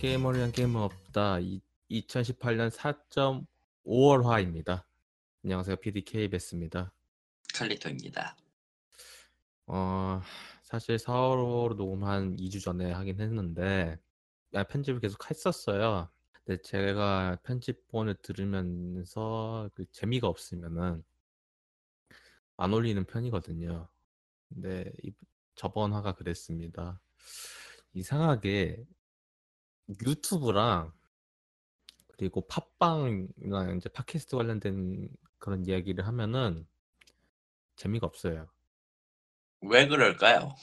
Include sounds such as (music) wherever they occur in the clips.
게이머를 위한 게임은 없다. 이, 2018년 4.5월화입니다. 안녕하세요. PDK 베스입니다. 칼리토입니다. 어, 사실 4월호로 녹음한 2주 전에 하긴 했는데 아, 편집을 계속 했었어요. 근데 제가 편집본을 들으면서 그 재미가 없으면은 안 올리는 편이거든요. 근데 이- 저번 화가 그랬습니다. 이상하게 유튜브랑 그리고 팟빵이나 이제 팟캐스트 관련된 그런 이야기를 하면은 재미가 없어요. 왜 그럴까요?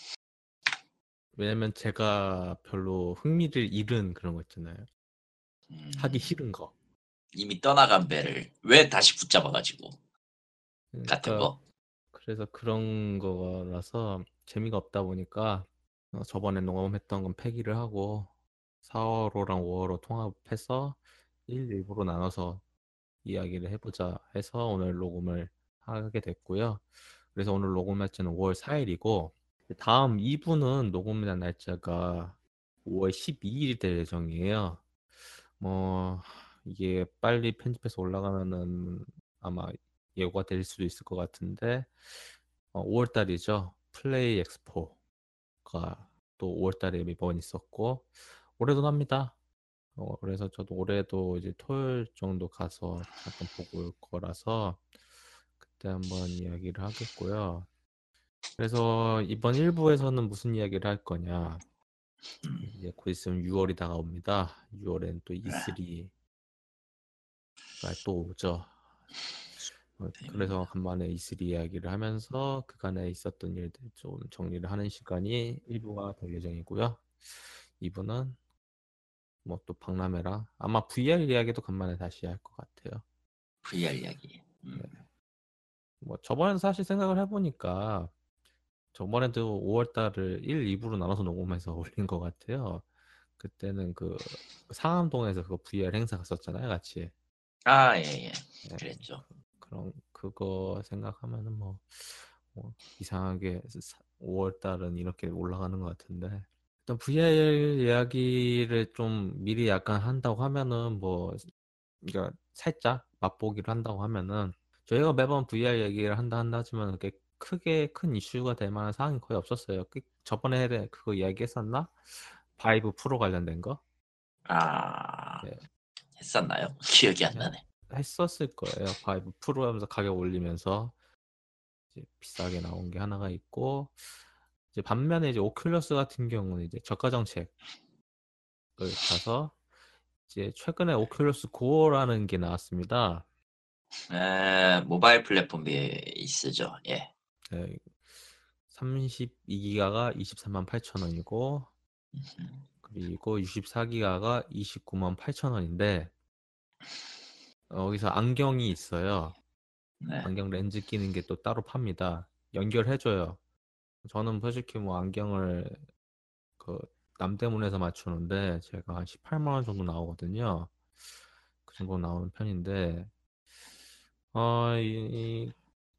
왜냐면 제가 별로 흥미를 잃은 그런 거 있잖아요. 음, 하기 싫은 거. 이미 떠나간 배를 왜 다시 붙잡아가지고 같은 그러니까 거. 그래서 그런 거라서 재미가 없다 보니까 어, 저번에 녹음했던 건 폐기를 하고 4월호랑 5월호 통합해서 1, 2부로 나눠서 이야기를 해보자 해서 오늘 녹음을 하게 됐고요. 그래서 오늘 녹음 날짜는 5월 4일이고 다음 2부는 녹음한 날짜가 5월 12일이 될 예정이에요. 뭐 이게 빨리 편집해서 올라가면은 아마 예고가 될 수도 있을 것 같은데 5월 달이죠. 플레이 엑스포가 또 5월 달에 매번 있었고 올해도 합니다. 어, 그래서 저도 올해도 이제 토요일 정도 가서 잠깐 보고 올 거라서 그때 한번 이야기를 하겠고요. 그래서 이번 1부에서는 무슨 이야기를 할 거냐. 이제 곧 있으면 6월이 다가옵니다. 6월엔 또 E3가 또 오죠. 어, 그래서 간만에 E3 이야기를 하면서 그간에 있었던 일들 좀 정리를 하는 시간이 1부가 될 예정이고요. 2부는 뭐 또 박람회랑 아마 VR 이야기도 간만에 다시 할 것 같아요. VR 이야기. 음, 뭐 저번에 사실 생각을 해보니까 저번에도 5월 달을 1, 2부로 나눠서 녹음해서 (laughs) 올린 것 같아요. 그때는 그 상암동에서 그거 VR 행사 갔었잖아요, 같이. 아, 예, 예. 네, 그랬죠. 그런 그거 생각하면은 뭐, 뭐 이상하게 5월 달은 이렇게 올라가는 것 같은데 일단 VR 이야기를 좀 미리 약간 한다고 하면은 뭐 그러니까 살짝 맛보기를 한다고 하면은 저희가 매번 VR 얘기를 한다 한다 하지만 그렇게 크게 큰 이슈가 될 만한 사항이 거의 없었어요. 그- 저번에 그거 이야기했었나? Vive Pro 관련된 거 아, 네. 했었나요? (laughs) 기억이 안 네. 나네. 했었을 거예요. Vive Pro 하면서 가격 올리면서 비싸게 나온 게 하나가 있고 이제 반면에 이제 Oculus 같은 경우는 이제 저가 정책을 타서 이제 최근에 오큘러스 고라는 게 나왔습니다. 에, 모바일 플랫폼에 있으죠. 예. 32기가가 23만 8천 원이고 음, 그리고 64기가가 29만 8천 원인데 여기서 안경이 있어요. 네. 안경 렌즈 끼는 게 또 따로 팝니다. 연결해줘요. 저는 솔직히 뭐 안경을 그 남대문에서 맞추는데 제가 한 18만 원 정도 나오거든요. 그 정도 나오는 편인데 어, 이,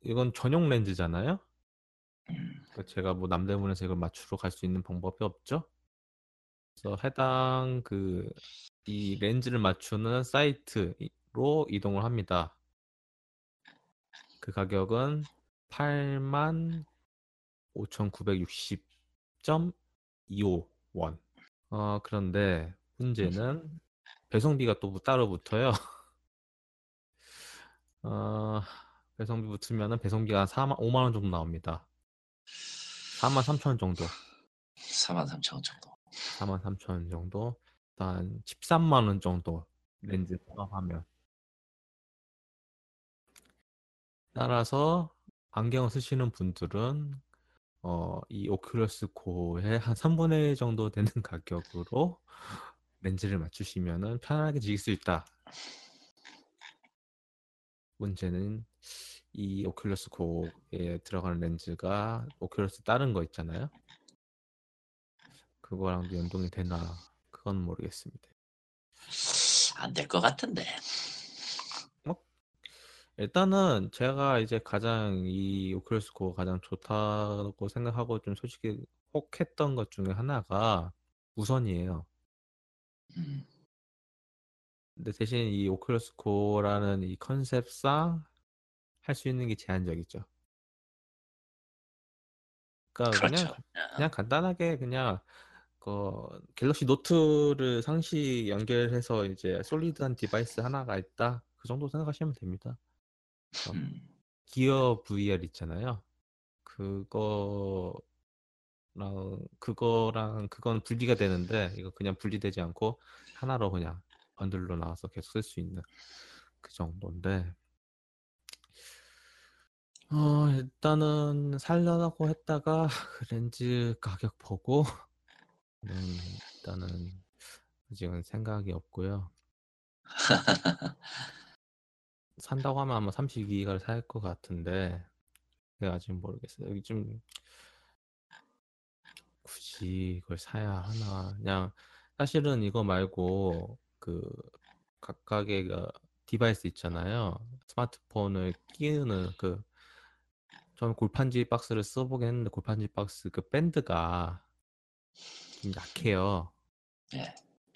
이 건 전용 렌즈잖아요. 음, 그러니까 제가 뭐 남대문에서 이걸 맞추러 갈 수 있는 방법이 없죠. 그래서 해당 그 이 렌즈를 맞추는 사이트로 이동을 합니다. 그 가격은 8만 5,960.25원. 어, 그런데 문제는 배송비가 또 따로 붙어요. 어, (laughs) 배송비 붙으면은 배송비가 한 4만, 5만 원 정도 나옵니다. 4만 3천 원 정도. 43,000원 정도. 4만 3천 원 정도. 한 13만 원 정도 렌즈 포함하면. 따라서 안경을 쓰시는 분들은 어, 이 오큘러스 고의 한 3분의 1 정도 되는 (laughs) 가격으로 렌즈를 맞추시면은 편하게 즐길 수 있다. 문제는 이 오큘러스 고에 들어가는 렌즈가 오큘러스 다른 거 있잖아요. 그거랑도 연동이 되나 그건 모르겠습니다. 안 될 것 같은데. 일단은 제가 이제 가장 이 오큘러스 고가 가장 좋다고 생각하고 좀 솔직히 혹했던 것 중에 하나가 무선이에요. 음, 근데 대신 이 오큘러스 고라는 이 컨셉상 할 수 있는 게 제한적이죠. 그러니까 그냥 그렇죠. 가- 아, 그냥 간단하게 그냥 그 갤럭시 노트를 상시 연결해서 이제 solid한 디바이스 하나가 있다. 그 정도 생각하시면 됩니다. 그래서 음, Gear VR 있잖아요. 그거랑 그거랑 그건 분리가 되는데 이거 그냥 분리되지 않고 하나로 그냥 번들로 나와서 계속 쓸 수 있는 그 정도인데 어 일단은 살려고 했다가 (laughs) 그 렌즈 가격 보고 는 일단은 아직은 생각이 없고요. (laughs) 산다고 하면 아마 32기가를 살 것 같은데 그게 아직 모르겠어요. 여기 좀 굳이 이걸 사야 하나 그냥 사실은 이거 말고 그 각각의 그 디바이스 있잖아요. 스마트폰을 끼우는 그 저는 골판지 박스를 써보긴 했는데 골판지 박스 그 밴드가 좀 약해요. 예.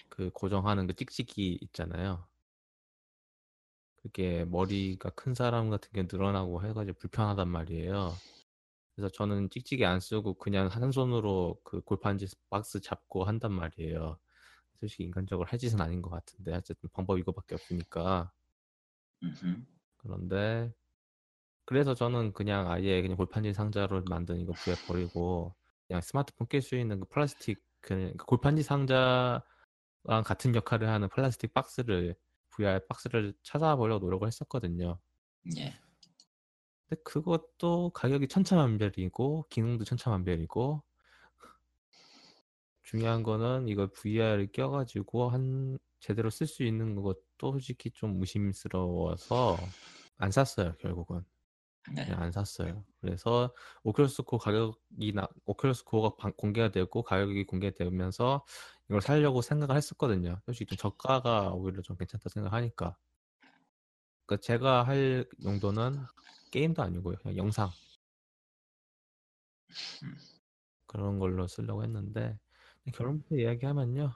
그 고정하는 그 찍찍이 있잖아요. 그게 머리가 큰 사람 같은 게 늘어나고 해가지고 불편하단 말이에요. 그래서 저는 찍찍이 안 쓰고 그냥 한 손으로 그 골판지 박스 잡고 한단 말이에요. 솔직히 인간적으로 할 짓은 아닌 것 같은데 어쨌든 방법 이거밖에 없으니까 음흠. 그런데 그래서 저는 그냥 아예 그냥 골판지 상자로 만든 이거 부에 버리고 그냥 스마트폰 낄 수 있는 그 플라스틱 그 골판지 상자랑 같은 역할을 하는 플라스틱 박스를 VR 박스를 찾아보려고 노력을 했었거든요. 예. 근데 그것도 가격이 천차만별이고 기능도 천차만별이고 중요한 거는 이걸 VR을 껴가지고 한 제대로 쓸 수 있는 것도 솔직히 좀 무심스러워서 안 샀어요 결국은 네. 그냥 안 샀어요. 그래서 오큘러스 고 가격이 나 오큘러스 방- 공개가 되고 가격이 공개되면서 이걸 사려고 생각을 했었거든요. 솔직히 좀 저가가 오히려 좀 괜찮다 생각하니까. 그러니까 제가 할 용도는 게임도 아니고요. 그냥 영상 음. 그런 걸로 쓰려고 했는데 결혼부터 이야기하면요.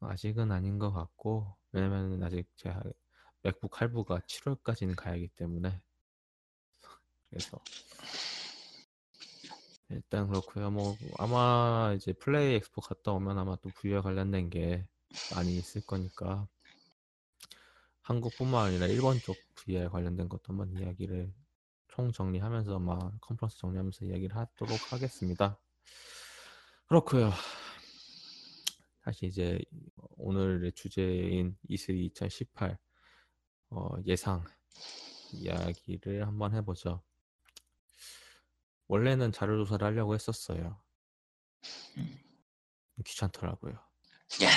아직은 아닌 것 같고 왜냐면 아직 제가 맥북 할부가 7월까지는 가야하기 때문에 그래서 일단 그렇고요. 뭐 아마 이제 플레이 엑스포 갔다 오면 아마 또 VR 관련된 게 많이 있을 거니까 한국뿐만 아니라 일본 쪽 VR 관련된 것도 한번 이야기를 총 정리하면서 막 컨퍼런스 정리하면서 이야기를 하도록 하겠습니다. 그렇고요. 다시 이제 오늘의 주제인 E3 2018 어, 예상 이야기를 한번 해보죠. 원래는 자료 조사를 하려고 했었어요. 음. 귀찮더라고요. 야,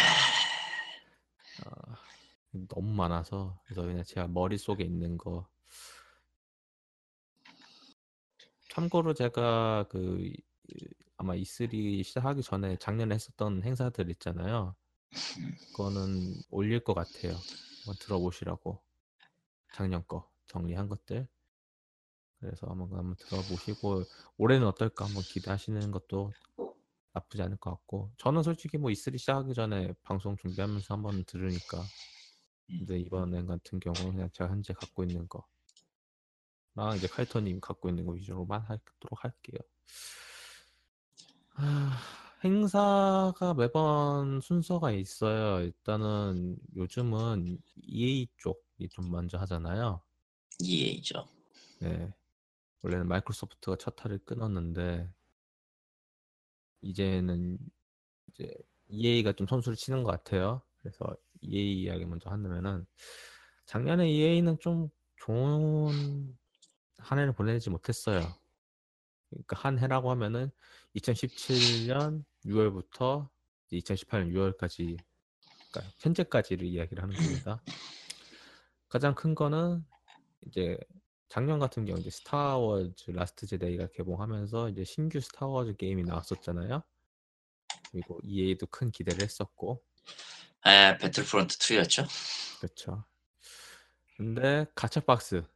아, 너무 많아서 그래서 그냥 제가 머릿속에 있는 거 참고로 제가 그 이- 아마 E3 시작하기 전에 작년에 했었던 행사들 있잖아요. 그거는 올릴 것 같아요. 한번 들어보시라고 작년 거 정리한 것들. 그래서 한번 한번 들어보시고 올해는 어떨까 한번 기대하시는 것도 나쁘지 않을 것 같고 저는 솔직히 뭐 E3 시작하기 전에 방송 준비하면서 한번 들으니까 근데 이번엔 같은 경우는 그냥 제가 현재 갖고 있는 거랑 이제 칼터님 갖고 있는 거 위주로만 하도록 할게요. 아, 행사가 매번 순서가 있어요. 일단은 요즘은 EA 쪽이 좀 먼저 하잖아요. EA죠. 네. 원래는 마이크로소프트가 첫 타를 끊었는데 이제는 이제 EA가 좀 선수를 치는 것 같아요. 그래서 EA 이야기 먼저 한다면은 작년에 EA는 좀 좋은 한 해를 보내지 못했어요. 그러니까 한 해라고 하면은 2017년 6월부터 2018년 6월까지 그러니까 현재까지를 이야기를 하는 겁니다. 가장 큰 거는 이제 작년 같은 경우 이제 스타워즈 라스트 제다이가 개봉하면서 이제 신규 스타워즈 게임이 나왔었잖아요. 그리고 EA도 큰 기대를 했었고 아, Battlefront 2였죠. 그렇죠. 근데 가챠 박스에서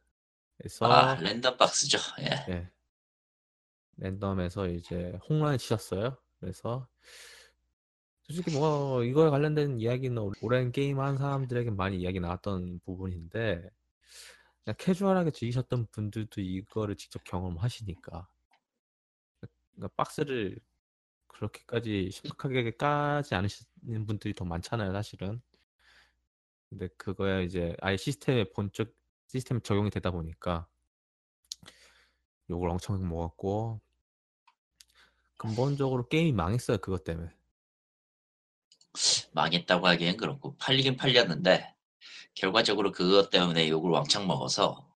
아, 랜덤 박스죠. 예. 예, 랜덤에서 이제 홍란을 치셨어요. 그래서 솔직히 뭐 이거에 관련된 이야기는 오랜 게임 한 사람들에게 많이 이야기 나왔던 부분인데 그냥 캐주얼하게 즐기셨던 분들도 이거를 직접 경험하시니까 그러니까 박스를 그렇게까지 심각하게 까지 않으시는 분들이 더 많잖아요, 사실은. 근데 그거야 이제 아예 시스템에 본적 시스템 적용이 되다 보니까 욕을 엄청 먹었고 근본적으로 게임이 망했어요, 그것 때문에. 망했다고 하기엔 그렇고 팔리긴 팔렸는데 결과적으로 그것 때문에 욕을 왕창 먹어서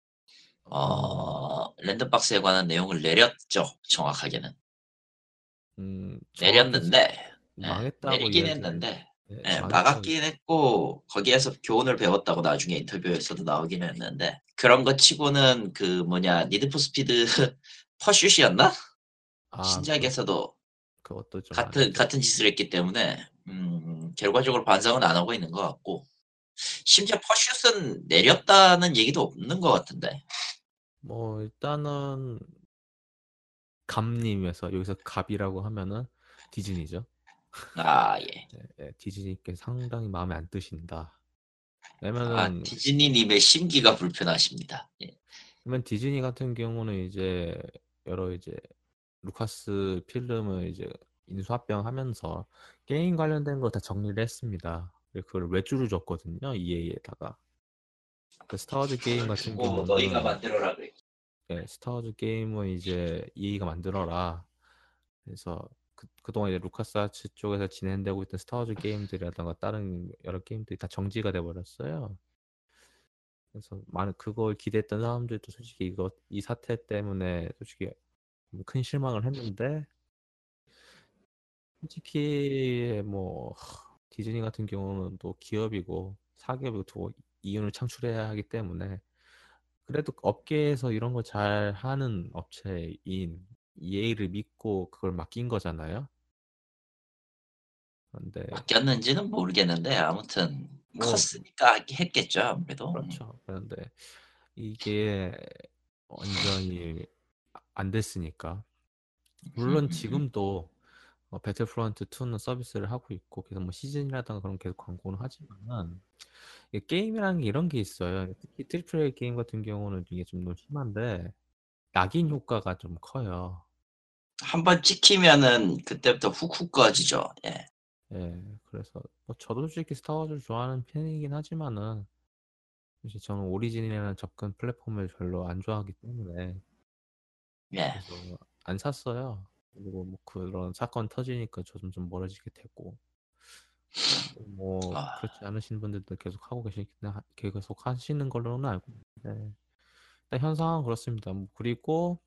어, 랜덤박스에 관한 내용을 내렸죠. 정확하게는 음, 내렸는데 예, 망했다고 내리긴 이야기를- 했는데 예, 예, 망했다고 막았긴 했고 거기에서 교훈을 배웠다고 나중에 인터뷰에서도 나오긴 했는데 그런 거 치고는 그 뭐냐 니드포 스피드 (laughs) 퍼슛이었나? 아, 신작에서도 그, 같은 아닌데. 같은 짓을 했기 때문에 음, 결과적으로 반성은 안 하고 있는 것 같고 심지어 퍼슛은 내렸다는 얘기도 없는 것 같은데 뭐 일단은 갑님께서 여기서 갑이라고 하면은 디즈니죠. 아 예. 예, (laughs) 예, 디즈니께 상당히 마음에 안 드신다. 아 왜냐면은 디즈니님의 심기가 불편하십니다. 예. 그러면 디즈니 같은 경우는 이제 여러 이제 루카스 필름을 이제 인수합병하면서 게임 관련된 걸 다 정리를 했습니다. 그리고 그걸 외주를 줬거든요. EA에다가. 그 스타워즈 게임 같은 뭐 너희가 경우는 만들어라 그래. 예, 스타워즈 게임은 이제 EA가 만들어라. 그래서 그, 그동안 이제 루카스 아츠 쪽에서 진행되고 있던 스타워즈 게임들이라던가 다른 여러 게임들이 다 정지가 돼 버렸어요. 그래서 많은 그걸 기대했던 사람들도 솔직히 이거 이 사태 때문에 솔직히 좀큰 실망을 했는데 솔직히 뭐 하, 디즈니 같은 경우는 또 기업이고 사기업이고 또 이윤을 창출해야 하기 때문에 그래도 업계에서 이런 걸잘 하는 업체인 EA를 믿고 그걸 맡긴 거잖아요. 그런데 바뀌었는지는 모르겠는데 아무튼 뭐 컸으니까 했겠죠 아무래도. 그렇죠. 그런데 이게 완전히 아- 안 됐으니까 물론 지금도 어, 배틀프런트 2는 서비스를 하고 있고 그래서 뭐 시즌이라든가 그런 계속 광고는 하지만 이게 게임이라는 게 이런 게 있어요. 특히 triple A 게임 같은 경우는 이게 좀 심한데 낙인 효과가 좀 커요. 한 번 찍히면은 그때부터 훅훅 꺼지죠. 예. 예, 그래서 뭐 저도 솔직히 스타워즈를 좋아하는 편이긴 하지만은 사실 저는 Origin이라는 접근 플랫폼을 별로 안 좋아하기 때문에 예. 안 샀어요. 그리고 뭐 그런 사건 터지니까 저좀 좀 멀어지게 되고. 뭐 아. 그렇지 않으신 분들도 계속 하고 계시긴 하, 계속 하시는 걸로는 알고 있는데. 일단 현 상황은 그렇습니다. 뭐 그리고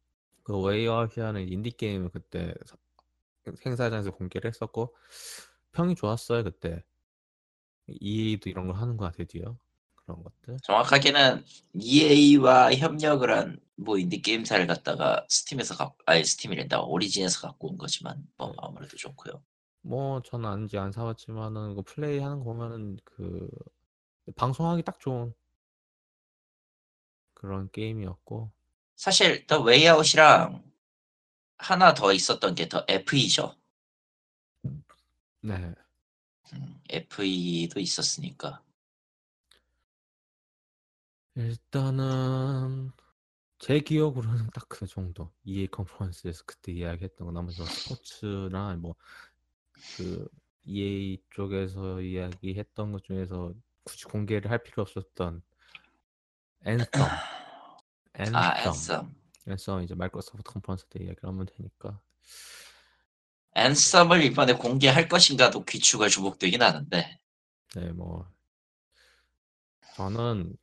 그 웨이아웃이라는 인디 게임을 그때 사- 행사장에서 공개를 했었고 평이 좋았어요 그때. EA도 이런 걸 하는 거야 드디어. 그런 것들. 정확하게는 EA와 협력을 한 뭐 인디 게임사를 갖다가 스팀에서 갖 아니 스팀이란다 오리진에서 갖고 온 거지만 뭐 네. 아무래도 좋고요. 뭐 저는 안지 안 사봤지만은 그 플레이 하는 거 보면은 그 방송하기 딱 좋은 그런 게임이었고 사실 더 웨이아웃이랑 하나 더 있었던 게 더 FE죠. 네 음, FE도 있었으니까 일단은 제 기억으로는 딱 그 정도. EA 컨퍼런스에서 그때 이야기했던 거. 나머지 뭐 스포츠나 뭐그 EA 쪽에서 이야기했던 것 중에서 굳이 공개를 할 필요 없었던 앤썸. 아 앤썸. 앤썸. 앤썸 이제 마이크로소프트 컨퍼런스 때 이야기를 하면 되니까. 앤썸을 이번에 공개할 것인가도 귀추가 주목되긴 하는데. 네 뭐 저는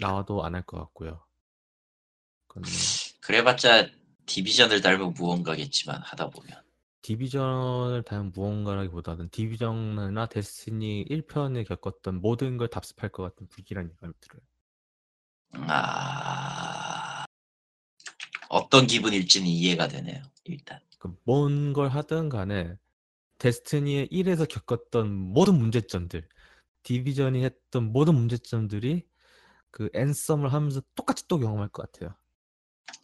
나와도 안 할 것 같고요 그건 뭐 그래봤자 디비전을 닮은 무언가겠지만 하다 보면 디비전을 다른 무언가라기보다는 디비전이나 데스티니 1편에 겪었던 모든 걸 답습할 것 같은 불길한 예감이 들어요. 아 어떤 기분일지는 이해가 되네요. 일단 뭔 걸 하든 간에 데스티니의 1에서 겪었던 모든 문제점들, 디비전이 했던 모든 문제점들이 그 앤썸을 하면서 똑같이 또 경험할 것 같아요.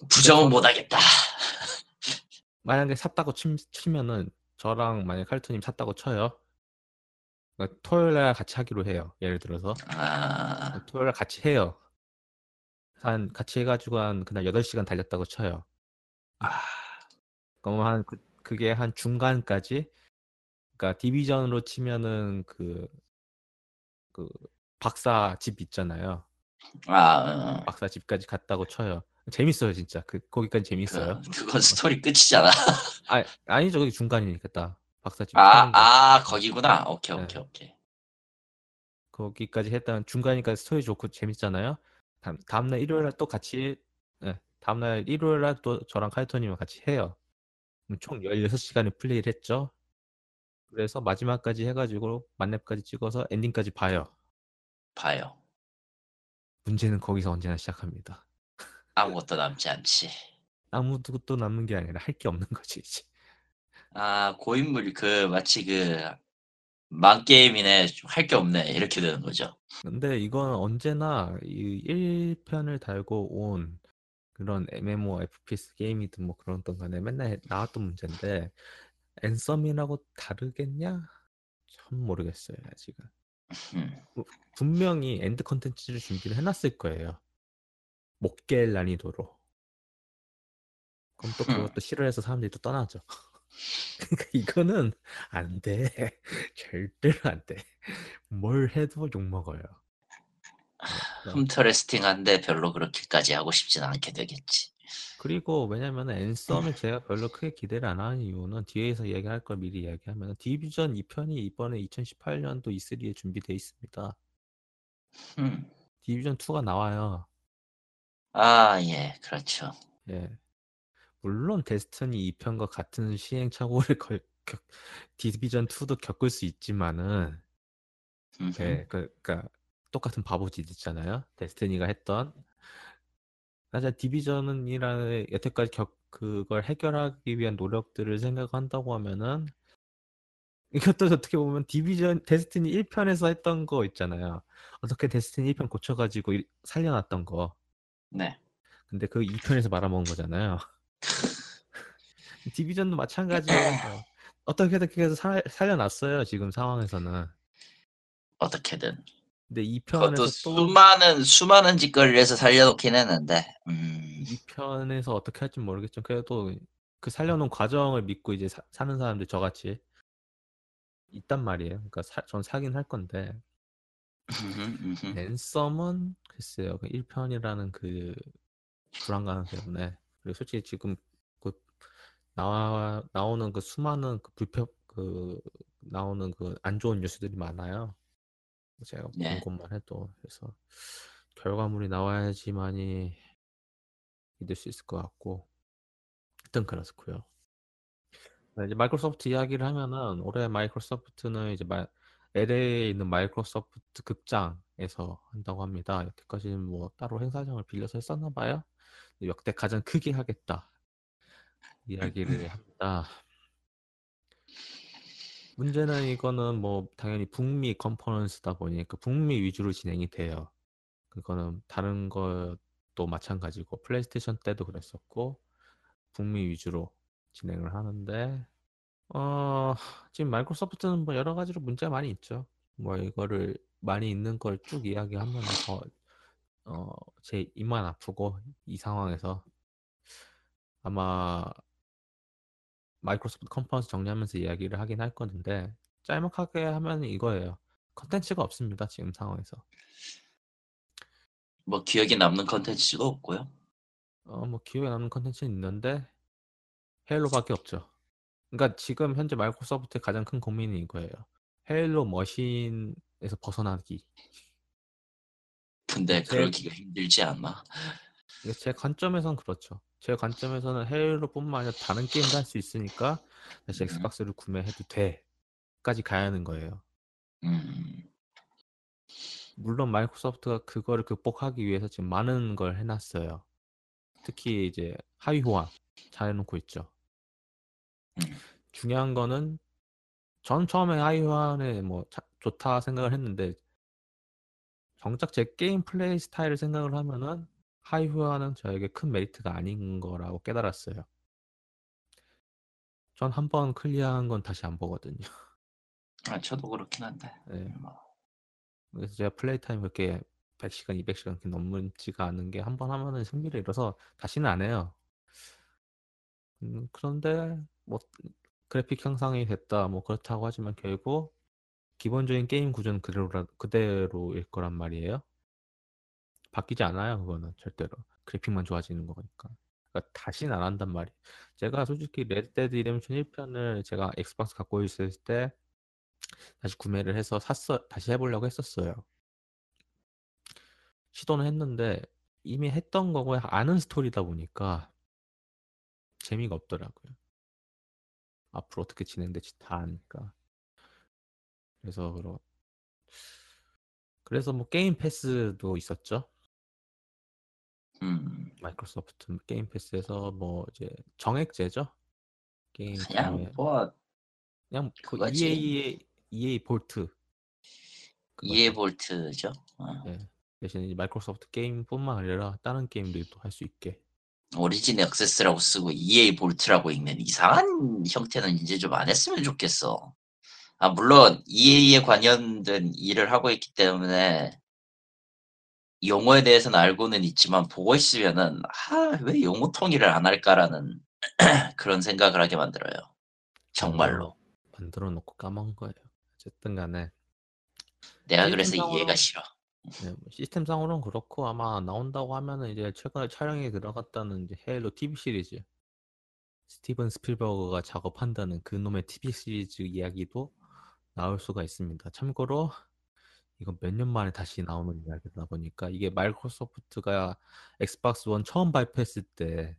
부정은 저- 못하겠다. (laughs) 만약에 샀다고 치, 치면은 저랑 만약 칼토님 샀다고 쳐요. 그러니까 토요일 날 같이 하기로 해요. 예를 들어서 아, 토요일 날 같이 해요. 한 같이 해가지고 한 그날 8시간 달렸다고 쳐요. 아, 그럼 한 그, 그게 한 중간까지 그러니까 디비전으로 치면은 그, 그 박사 집 있잖아요. 아, 어. 박사 집까지 갔다고 쳐요. 재밌어요 진짜. 그 거기까지 재밌어요. 그, 그건 스토리 끝이잖아. (laughs) 아 아니죠 거기 중간이니까 딱 박사 집 아. 아, 거기구나. 오케이, 네. 오케이, 오케이. 거기까지 했다는 중간이니까 스토리 좋고 재밌잖아요. 다음 다음날 일요일 날 또 같이 네, 다음날 일요일 날 또 저랑 카이토님이랑 같이 해요. 총 16시간을 플레이를 했죠. 그래서 마지막까지 해가지고 만렙까지 찍어서 엔딩까지 봐요. 봐요. 문제는 거기서 언제나 시작합니다. 아무것도 남지 않지. 아무것도 남는 게 아니라 할 게 없는 거지 이제. 아, 고인물, 그, 마치 그, 망게임이네. 할 게 없네. 이렇게 되는 거죠. 근데 이건 언제나 이 1편을 달고 온 그런 MMO, FPS 게임이든 뭐 그런 던 간에 맨날 나왔던 문제인데 앤썸이라고 다르겠냐? 참 모르겠어요 아직은. 음, (laughs) 분명히 end 컨텐츠를 준비를 해놨을 거예요. 못 깰 난이도로. 그럼 또 흠. 그것도 싫어해서 사람들이 또 떠나죠. (laughs) 그러니까 이거는 안 돼. (laughs) 절대로 안 돼. 뭘 해도 욕 먹어요. 그러니까 흠터레스팅한데 별로 그렇게까지 하고 싶진 않게 되겠지. 그리고 왜냐면 앤썸을 제가 별로 크게 기대를 안 하는 이유는 뒤에서 얘기할 걸 미리 이야기하면 디비전 2편이 이번에 2018년도 E3에 준비돼 있습니다. 음. 디비전 2가 나와요. 아, 예, 그렇죠. 예. 물론 데스티니 2편과 같은 시행착오를 (laughs) 걸, 겪, 디비전 2도 겪을 수 있지만은. 예, 그, 그러니까 똑같은 바보짓 있잖아요. 데스티니가 했던 사실 디비전이라는 여태까지 겪 그걸 해결하기 위한 노력들을 생각한다고 하면은 이것도 어떻게 보면 디비전 데스티니 1편에서 했던 거 있잖아요. 어떻게 데스티니 1편 고쳐가지고 일- 살려놨던 거. 네. 근데 그 2편에서 말아먹은 거잖아요. (laughs) 디비전도 마찬가지예요. 어떻게든 해서 살, 살려놨어요 지금 상황에서는. 어떻게든. 근데 그것도 2편에서 또 수많은, 수많은 짓거리를 해서 살려놓긴 했는데, 음, 2편에서 어떻게 할지 모르겠지만 그래도 그 살려놓은 과정을 믿고 이제 사, 는 사람들 저같이 있단 말이에요. 그러니까 사, 전 사긴 할 건데 앤썸은 글쎄요. 그 1편이라는 그 불안감 때문에 그리고 솔직히 지금 그 나와 나오는 그 수많은 그 불편 그 나오는 그 안 좋은 뉴스들이 많아요. 제가 본 네. 것만 해도 그래서 결과물이 나와야지만이 믿을 수 있을 것 같고 하여튼 그렇고요. 네, 이제 마이크로소프트 이야기를 하면은 올해 마이크로소프트는 이제 마, LA에 있는 마이크로소프트 극장에서 한다고 합니다. 여태까지는 뭐 따로 행사장을 빌려서 했었나 봐요. 역대 가장 크게 하겠다 이야기를 합니다. 문제는 이거는 뭐 당연히 북미 컨퍼런스다 보니까 북미 위주로 진행이 돼요. 그거는 다른 것도 마찬가지고 플레이스테이션 때도 그랬었고 북미 위주로 진행을 하는데 어 지금 마이크로소프트는 뭐 여러 가지로 문제가 많이 있죠. 뭐 이거를 많이 있는 걸 쭉 이야기하면 더 어 제 입만 아프고 이 상황에서 아마 마이크로소프트 컨퍼런스 정리하면서 이야기를 하긴 할 건데 짤막하게 하면 이거예요. 컨텐츠가 없습니다. 지금 상황에서. 뭐 기억에 남는 컨텐츠도 없고요. 어 뭐 기억에 남는 컨텐츠는 있는데 헤일로밖에 없죠. 그러니까 지금 현재 마이크로소프트의 가장 큰 고민이 이거예요. 헤일로 머신에서 벗어나기. 근데 제- 그러기가 힘들지 않나? 이게 제 관점에선 그렇죠. 제 관점에서는 헤일로뿐만 아니라 다른 게임도 할 수 있으니까 다시 음. 엑스박스를 구매해도 돼.까지 가야 하는 거예요. 음, 물론 마이크로소프트가 그거를 극복하기 위해서 지금 많은 걸 해놨어요. 특히 이제 하위 호환 잘 해놓고 있죠. 음. 중요한 거는 전 처음에 호환에 뭐 자- 좋다 생각을 했는데 정작 제 게임 플레이 스타일을 생각을 하면은 호환은 저에게 큰 메리트가 아닌 거라고 깨달았어요. 전 한 번 클리어한 건 다시 안 보거든요. 아, 저도 그렇긴 한데. 네. 뭐. 그래서 제가 플레이 타임 그렇게 100시간, 200시간 이렇게 넘지가 않은 게 한 번 하면은 흥미를 잃어서 다시는 안 해요. 음, 그런데 뭐 그래픽 향상이 됐다 뭐 그렇다고 하지만 결국 기본적인 게임 구조는 그대로 그대로일 거란 말이에요. 바뀌지 않아요 그거는 절대로 그래픽만 좋아지는 거니까. 그러니까 다시는 안 한단 말이에요. 제가 솔직히 레드데드 리뎀션 1편을 제가 엑스박스 갖고 있을 때 다시 구매를 해서 샀어 다시 해보려고 했었어요. 시도는 했는데 이미 했던 거고 아는 스토리다 보니까 재미가 없더라고요. 앞으로 어떻게 진행될지 다 아니까. 그래서 그러 그래서 뭐 게임 패스도 있었죠. 음, 마이크로소프트 게임 패스에서 뭐 이제 정액제죠. 게임 그냥. 뭐 그냥 그 그거지. EA 볼트. EA 볼트죠. 어. 예. 대신 이제 마이크로소프트 게임뿐만 아니라 다른 게임들도 할 수 있게. 오리진 액세스라고 쓰고 EA 볼트라고 읽는 이상한 형태는 이제 좀 안 했으면 좋겠어. 아 물론 EA에 관련된 일을 하고 있기 때문에 용어에 대해서는 알고는 있지만 보고 있으면은 아 왜 용어 통일을 안 할까라는 (clears throat) 그런 생각을 하게 만들어요. 정말로. 만들어 놓고 까먹은 거예요. 어쨌든 간에 내가 그래서 이해가 싫어. 네, 뭐 시스템상으로는 그렇고 아마 나온다고 하면은 이제 최근에 촬영에 들어갔다는 이제 헤일로 TV 시리즈 스티븐 스필버그가 작업한다는 그놈의 TV 시리즈 이야기도 나올 수가 있습니다. 참고로 이건 몇 년 만에 다시 나오는 이야기다 보니까 이게 마이크로소프트가 엑스박스 원 처음 발표했을 때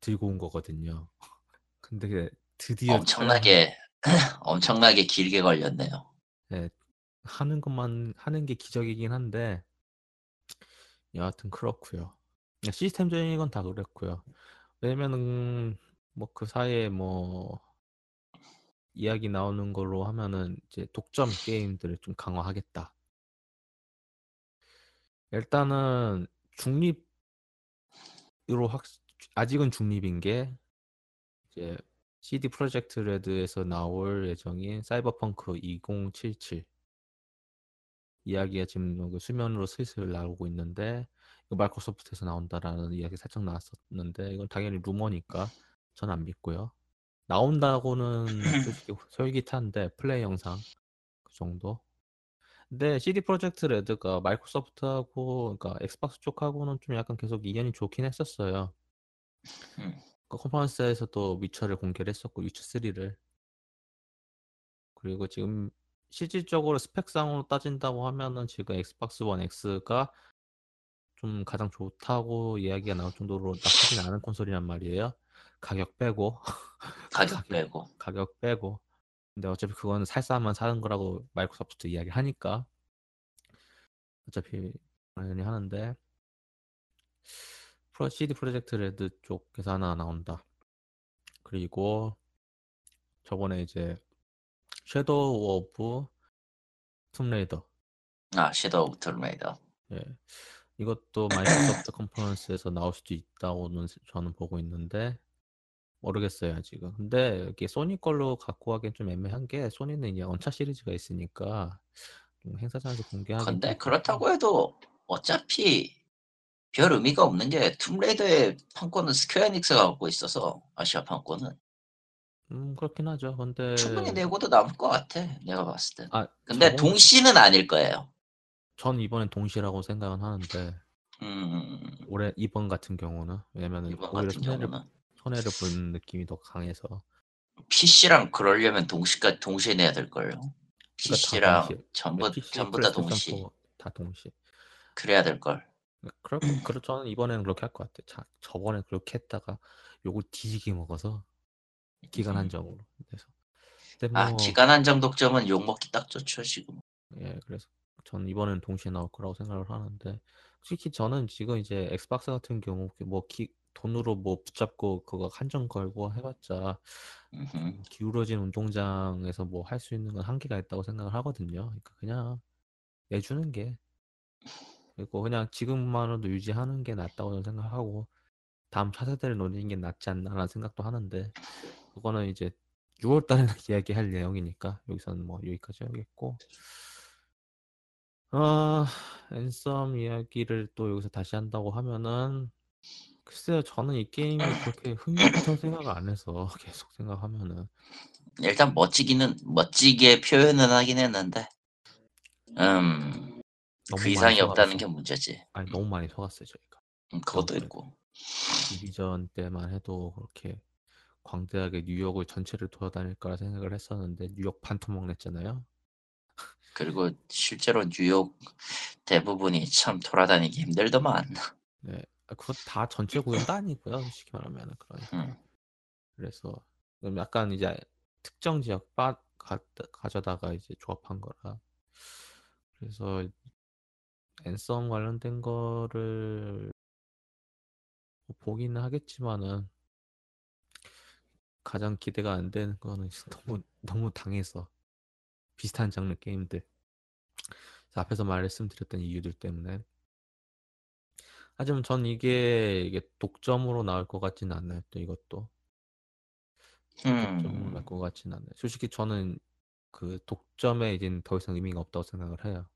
들고 온 거거든요. 근데 드디어 엄청나게 (laughs) 엄청나게 길게 걸렸네요. 예, 하는 것만 하는 게 기적이긴 한데 여하튼 그렇고요. 시스템적인 건 다 그렇고요. 왜냐면은 뭐 그 사이에 뭐 이야기 나오는 걸로 하면은 이제 독점 게임들을 좀 강화하겠다. 일단은 중립으로 확 아직은 중립인 게 이제 CD 프로젝트 레드에서 나올 예정인 사이버펑크 2077 이야기가 지금 그 수면으로 슬슬 나오고 있는데 이거 마이크로소프트에서 나온다라는 이야기 살짝 나왔었는데 이건 당연히 루머니까 전 안 믿고요. 나온다고는 (clears throat) 솔깃한데 플레이 영상 그 정도. 근데 CD 프로젝트 레드가 마이크로소프트하고 그러니까 엑스박스 쪽하고는 좀 약간 계속 인연이 좋긴 했었어요. 음. 그 컨퍼런스에서도 위쳐를 공개를 했었고 위쳐 3를 그리고 지금 실질적으로 스펙상으로 따진다고 하면은 지금 엑스박스 원 X가 좀 가장 좋다고 이야기가 나올 정도로 나쁘진 않은 콘솔이란 말이에요. 가격 빼고 (laughs) 가격. 빼고. 가격 빼고 근데 어차피 그거는 살 사람만 사는 거라고 마이크로소프트 이야기 하니까 어차피 당연히 하는데 프로 CD 프로젝트 레드 쪽에서 하나 나온다. 그리고 저번에 이제 섀도우 오브 툼레이더 아 섀도우 오브 툼레이더. 예. 이것도 마이크로소프트 컨퍼런스에서 (coughs) 나올 수도 있다고는 저는 보고 있는데 모르겠어요 아직은. 근데 이게 소니 걸로 갖고 하기엔 좀 애매한 게 소니는 이제 언차 시리즈가 있으니까 좀 행사장에서 공개하기 근데 그렇다고 해도 어차피 별 의미가 없는 게 툼레이더의 판권은 스퀘어 에닉스가 갖고 있어서 아시아 판권은 음 그렇긴 하죠. 근데 충분히 내고도 남을 것 같아 내가 봤을 땐. 아 근데 저번- 동시는 아닐 거예요. 전 이번엔 동시라고 생각은 하는데 음, 올해 이번 같은 경우는 왜냐면은 이번 오히려 같은 손해를 경우는 손해를 보는 느낌이 더 강해서 PC랑 그러려면 동시까지 동시에 내야 될 걸요. 그러니까 다 PC랑 동시에. 전부 PC, 전부 다 플레이스테이션 동시 4 다 동시. 그래야 될 걸. 그럴 거, 그렇 저는 이번에는 그렇게 할 것 같아요. 자, 저번에 그렇게 했다가 욕을 뒤지게 먹어서 기간 음. 한정으로. 그래서 아 뭐 기간 한정 독점은 욕 먹기 딱 좋죠 지금. 예, 그래서 저는 이번엔 동시에 나올 거라고 생각을 하는데 솔직히 저는 지금 이제 엑스박스 같은 경우 뭐 기, 돈으로 뭐 붙잡고 그거 한정 걸고 해봤자 음흠. 기울어진 운동장에서 뭐 할 수 있는 건 한계가 있다고 생각을 하거든요. 그러니까 그냥 내주는 게 그리고 그냥 지금만으로도 유지하는 게 낫다고 저는 생각하고 다음 차세대를 노리는 게 낫지 않나라는 생각도 하는데 그거는 이제 6월 달에 (laughs) 이야기할 내용이니까 여기서는 뭐 여기까지 하겠고 아 앤썸 이야기를 또 여기서 다시 한다고 하면은 글쎄요 저는 이 게임이 그렇게 흥미롭다고 생각을 안 해서 (laughs) 계속 생각하면은 일단 멋지기는 멋지게 표현은 하긴 했는데 음, 그 이상이 없다는. 게 문제지. 아니 너무 많이 속았어요 저희가 음, 그것도. 있고. 디비전 때만 해도 그렇게 광대하게 뉴욕을 전체를 돌아다닐 거라 생각을 했었는데 뉴욕 반토막 냈잖아요. 그리고 실제로 뉴욕 대부분이 참 돌아다니기 힘들더만. 네, 아, 그거 다 전체 구현도 아니고요. 솔직히 말하면 그러니까 음. 그래서 좀 약간 이제 특정 지역 빠 가, 가져다가 이제 조합한 거라 그래서 앤썸 관련된 거를 뭐 보기는 하겠지만은 가장 기대가 안 되는 거는 너무 너무 당해서 비슷한 장르 게임들 앞에서 말씀드렸던 이유들 때문에 하지만 전 이게 이게 독점으로 나올 것 같지는 않아요. 또 이것도 독점으로 음, 나올 것 같지는 않아요. 솔직히 저는 그 독점에 이제는 더 이상 의미가 없다고 생각을 해요.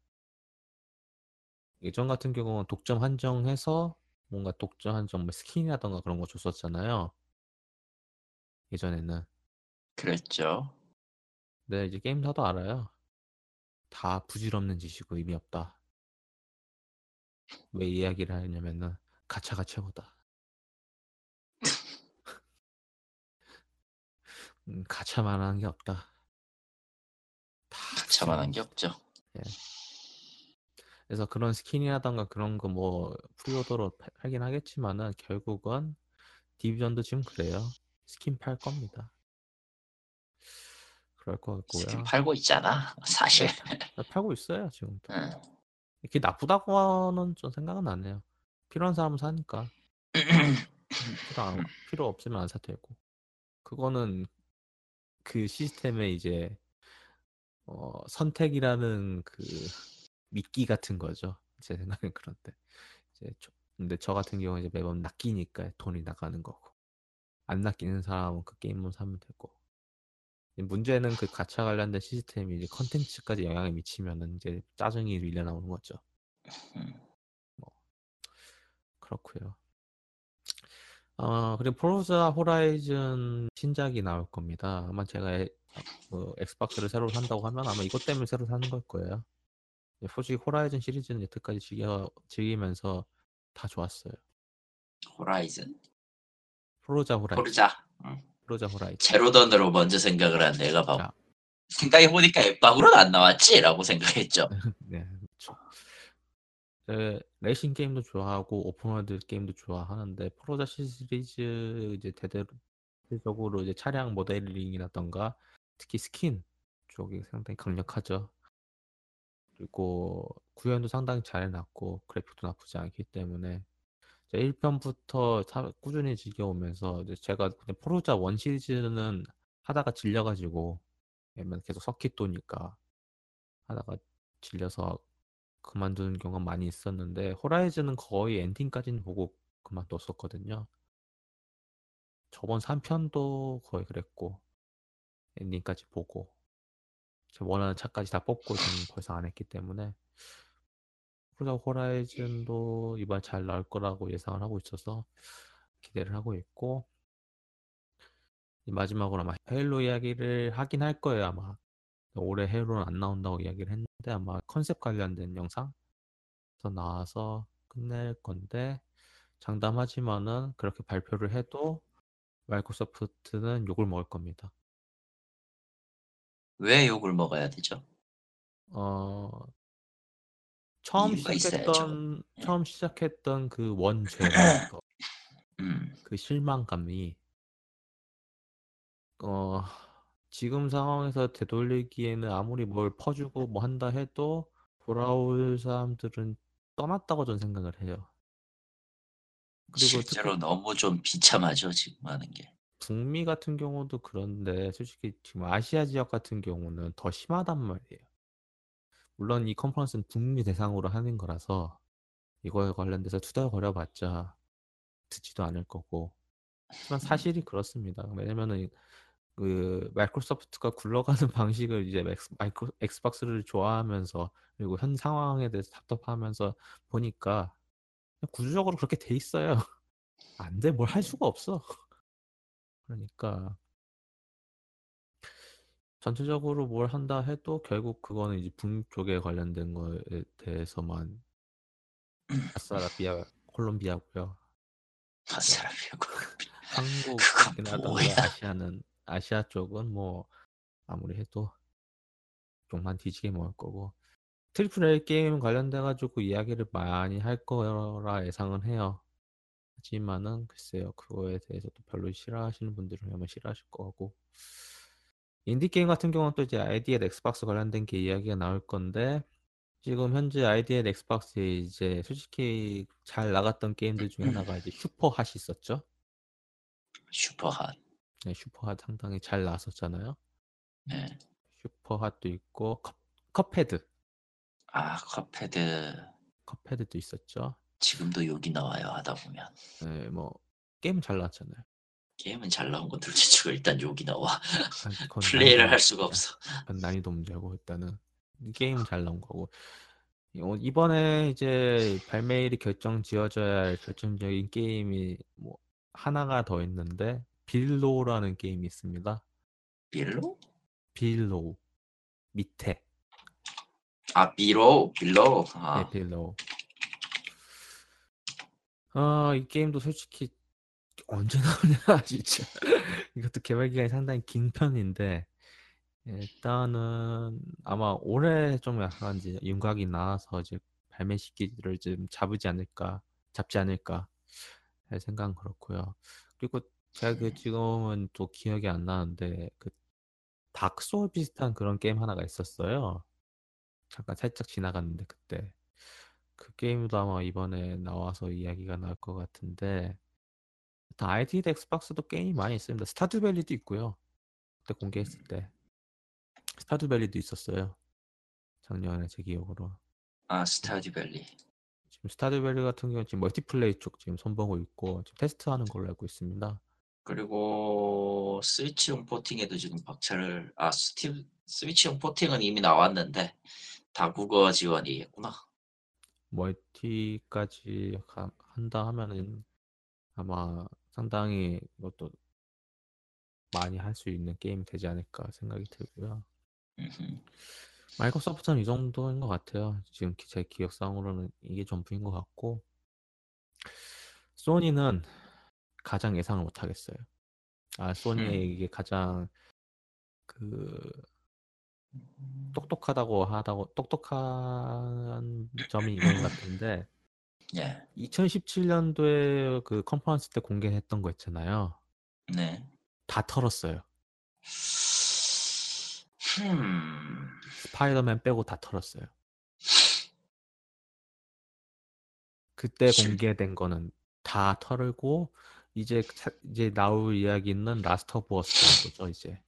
예전 같은 경우는 독점 한정해서 뭔가 독점 한정 뭐 스킨이라던가 그런 거 줬었잖아요. 예전에는. 그랬죠. 근데 이제 게임사도 알아요. 다 부질없는 짓이고 의미 없다. 왜 이야기를 하냐면은 가차가 최고다. (laughs) 음, 가차만한 게 없다. 다 차만한 부질없는 게 짓. 없죠. 그래서 그런 스킨이라던가 그런 거 뭐 pre-order로 팔- 팔긴 하겠지만은 결국은 디비전도 지금 그래요. 스킨 팔 겁니다. 그럴 것 스킨 같고요. 팔고 있잖아. (laughs) 사실. 네, 파- 팔고 있어요 지금도. 음. 이게 나쁘다고는 좀 생각은 안 해요. 필요한 사람은 사니까 (clears throat) 필요 안, 필요 없으면 안 사도 되고. 그거는 그 시스템의 이제 어, 선택이라는 그 미끼 같은 거죠. 제 생각엔 그런데 이제 저, 근데 저 같은 경우는 이제 매번 낚이니까 돈이 나가는 거고 안 낚이는 사람은 그 게임만 사면 되고 문제는 그 가차 관련된 시스템이 이제 컨텐츠까지 영향을 미치면은 이제 짜증이 밀려 나오는 거죠. 음. 그렇고요. 어, 그리고 포르자 호라이즌 신작이 나올 겁니다. 아마 제가 에- 그 엑스박스를 새로 산다고 하면 아마 이것 때문에 새로 사는 걸 거예요. 솔직히 호라이즌 시리즈는 여태까지 즐겨, 즐기면서 다 좋았어요. 호라이즌. 포르자 호라이즌. 포르자. 음. 포르자 호라이즌. 제로던으로 먼저 생각을 한 내가 봐. 자. 생각해 보니까 엑박으로는 안 나왔지라고 생각했죠. (laughs) 네, 그렇죠. 네, 레이싱 게임도 좋아하고 오픈월드 게임도 좋아하는데 포르자 시리즈 이제 대대적으로 이제 차량 모델링이라던가 특히 스킨 쪽이 상당히 강력하죠. 그리고 구현도 상당히 잘 해놨고 그래픽도 나쁘지 않기 때문에 1편부터 꾸준히 즐겨오면서 이제 제가 그냥 포르자 원 시리즈는 하다가 질려가지고 왜냐면 계속 서킷 도니까 하다가 질려서 그만두는 경우가 많이 있었는데 호라이즌은 거의 엔딩까지는 보고 그만뒀었거든요. 저번 3편도 거의 그랬고 엔딩까지 보고 제 원하는 차까지 다 뽑고 저는 벌써 안 했기 때문에 포르자 호라이즌도 이번 잘 나올 거라고 예상을 하고 있어서 기대를 하고 있고 마지막으로 아마 헤일로 이야기를 하긴 할 거예요 아마 올해 헤일로는 안 나온다고 이야기를 했는데 아마 컨셉 관련된 영상 더 나와서 끝낼 건데 장담하지만은 그렇게 발표를 해도 마이크로소프트는 욕을 먹을 겁니다. 왜 욕을 먹어야 되죠? 어 처음 이유가 있어야죠. 시작했던 예. 처음 시작했던 그 원죄로부터 (laughs) 음. 그 실망감이 어 지금 상황에서 되돌리기에는 아무리 뭘 퍼주고 뭐 한다 해도 돌아올 사람들은 떠났다고 저는 생각을 해요. 그리고 실제로 너무 좀 비참하죠 지금 하는 게. 북미 같은 경우도 그런데 솔직히 지금 아시아 지역 같은 경우는 더 심하단 말이에요. 물론 이 컨퍼런스는 북미 대상으로 하는 거라서 이거에 관련돼서 투덜거려봤자 듣지도 않을 거고 하지만 사실이 그렇습니다. 왜냐면은 그 마이크로소프트가 굴러가는 (laughs) 방식을 이제 마이크로, 엑스박스를 좋아하면서 그리고 현 상황에 대해서 답답하면서 보니까 구조적으로 그렇게 돼 있어요. (laughs) 안 돼, 뭘 할 수가 없어. 그러니까 전체적으로 뭘 한다 해도 결국 그거는 이제 북미 쪽에 관련된 거에 대해서만 아싸라비아 콜롬비아고요. 아사람이고 한국이나 그건 뭐야? 아시아는 아시아 쪽은 뭐 아무리 해도 욕만 뒤지게 먹을 거고 triple A 게임 관련돼 가지고 이야기를 많이 할 거라 예상은 해요. 하지만은 글쎄요 그거에 대해서도 별로 싫어하시는 분들은 아마 싫어하실 거고 인디 게임 같은 경우는 또 이제 ID@Xbox 관련된 게 이야기가 나올 건데 지금 현재 ID@Xbox에 이제 솔직히 잘 나갔던 게임들 중에 하나가 이제 (clears throat) 슈퍼핫이 있었죠. 슈퍼핫. 네, 슈퍼핫 상당히 잘 나왔었잖아요. 네. 슈퍼핫도 있고 컵, 컵헤드, 아 컵헤드 컵헤드도 있었죠. 지금도 여기 나와요 하다 보면 네, 뭐 게임 잘 나왔잖아요. 게임은 잘 나온 건 둘째 치고 일단 여기 나와 아, (laughs) 플레이를 난이도 할 수가. 없어. 난이도 문제고 일단은 게임은 잘 나온 거고 어, 이번에 이제 발매일이 결정 지어져야 할 결정적인 게임이 뭐 하나가 더 있는데 빌로우라는 게임이 있습니다. 빌로? 빌로우 밑에 아 빌로. 네, 아 빌로우. 아, 이 게임도 솔직히 언제 나오냐 (laughs) 진짜. 이것도 개발 기간이 상당히 긴 편인데 일단은 아마 올해 좀 약간 이제 윤곽이 나와서 이제 발매 시기를 좀 잡지 않을까, 잡지 않을까 할 생각은 그렇고요. 그리고 제가 그 지금은 또 기억이 안 나는데 그 다크소울 비슷한 그런 게임 하나가 있었어요. 잠깐 살짝 지나갔는데 그때 그 게임도 아마 이번에 나와서 이야기가 나올 것 같은데 다 ID@Xbox도 게임이 많이 있습니다. 스타듀밸리도 있고요. 그때 공개했을 때 스타듀밸리도 있었어요. 작년에 제 기억으로. 아 스타듀밸리. 지금 스타듀밸리 같은 경우는 지금 멀티플레이 쪽 지금 손보고 있고 지금 테스트하는 걸로 알고 있습니다. 그리고 스위치용 porting에도 지금 박차를 아 스팀 스위치용 porting은 이미 나왔는데 다국어 지원이 했구나. 멀티까지 가- 한다 하면은 아마 상당히 이것도 많이 할 수 있는 게임이 되지 않을까 생각이 들고요. 마이크로소프트는 이 정도인 것 같아요. 지금 기- 제 기억상으로는 이게 전부인 것 같고 소니는 가장 예상을 못 하겠어요. 아 소니의 음. 이게 가장 그 똑똑하다고 하다고 똑똑한 점이 이건 같은데 예. 2017년도에 그 컨퍼런스 때 공개했던 거 있잖아요. 네. 다 털었어요. 흠. 스파이더맨 빼고 다 털었어요. 그때 실- 공개된 거는 다 털고 이제 사- 이제 나올 이야기는 라스트 오브 어스 정도죠 이제.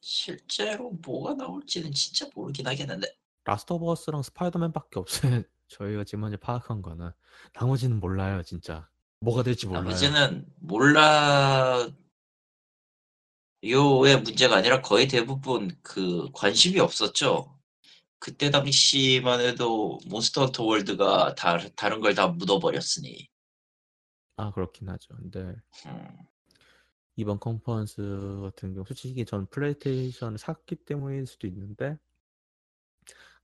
실제로 뭐가 나올지는 진짜 모르긴 하겠는데 라스트 오브 어스랑 스파이더맨밖에 없어요. 저희가 지금 현재 파악한 거는 나머지는 몰라요 진짜. 뭐가 될지 몰라요. 나머지는 몰라요의 문제가 아니라 거의 대부분 그 관심이 없었죠. 그때 당시만 해도 몬스터 헌터 월드가 다, 다른 걸 다 묻어버렸으니. 아 그렇긴 하죠. 근데 음, 이번 컨퍼런스 같은 경우 솔직히 전 플레이스테이션을 샀기 때문일 수도 있는데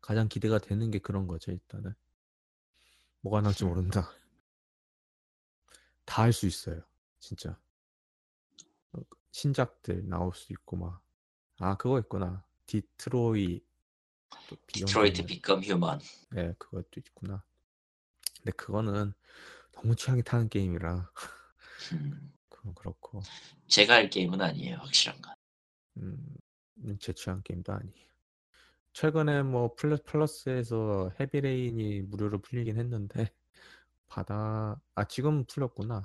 가장 기대가 되는 게 그런 거죠 일단은 뭐가 나올지 음. 모른다. 다 할 수 있어요 진짜. 어, 신작들 나올 수 있고 막. 아 그거 있구나. 디트로이트. 또 디트로이트 비컴 휴먼. 네 그것도 있구나. 근데 그거는 너무 취향이 타는 게임이라. 음, 그건 그렇고. 제가 할 게임은 아니에요, 확실한 건. 음, 제 취향 게임도 아니에요. 최근에 뭐 플러스 플러스에서 헤비레인이 무료로 풀리긴 했는데 (laughs) 받아 아 지금 풀렸구나.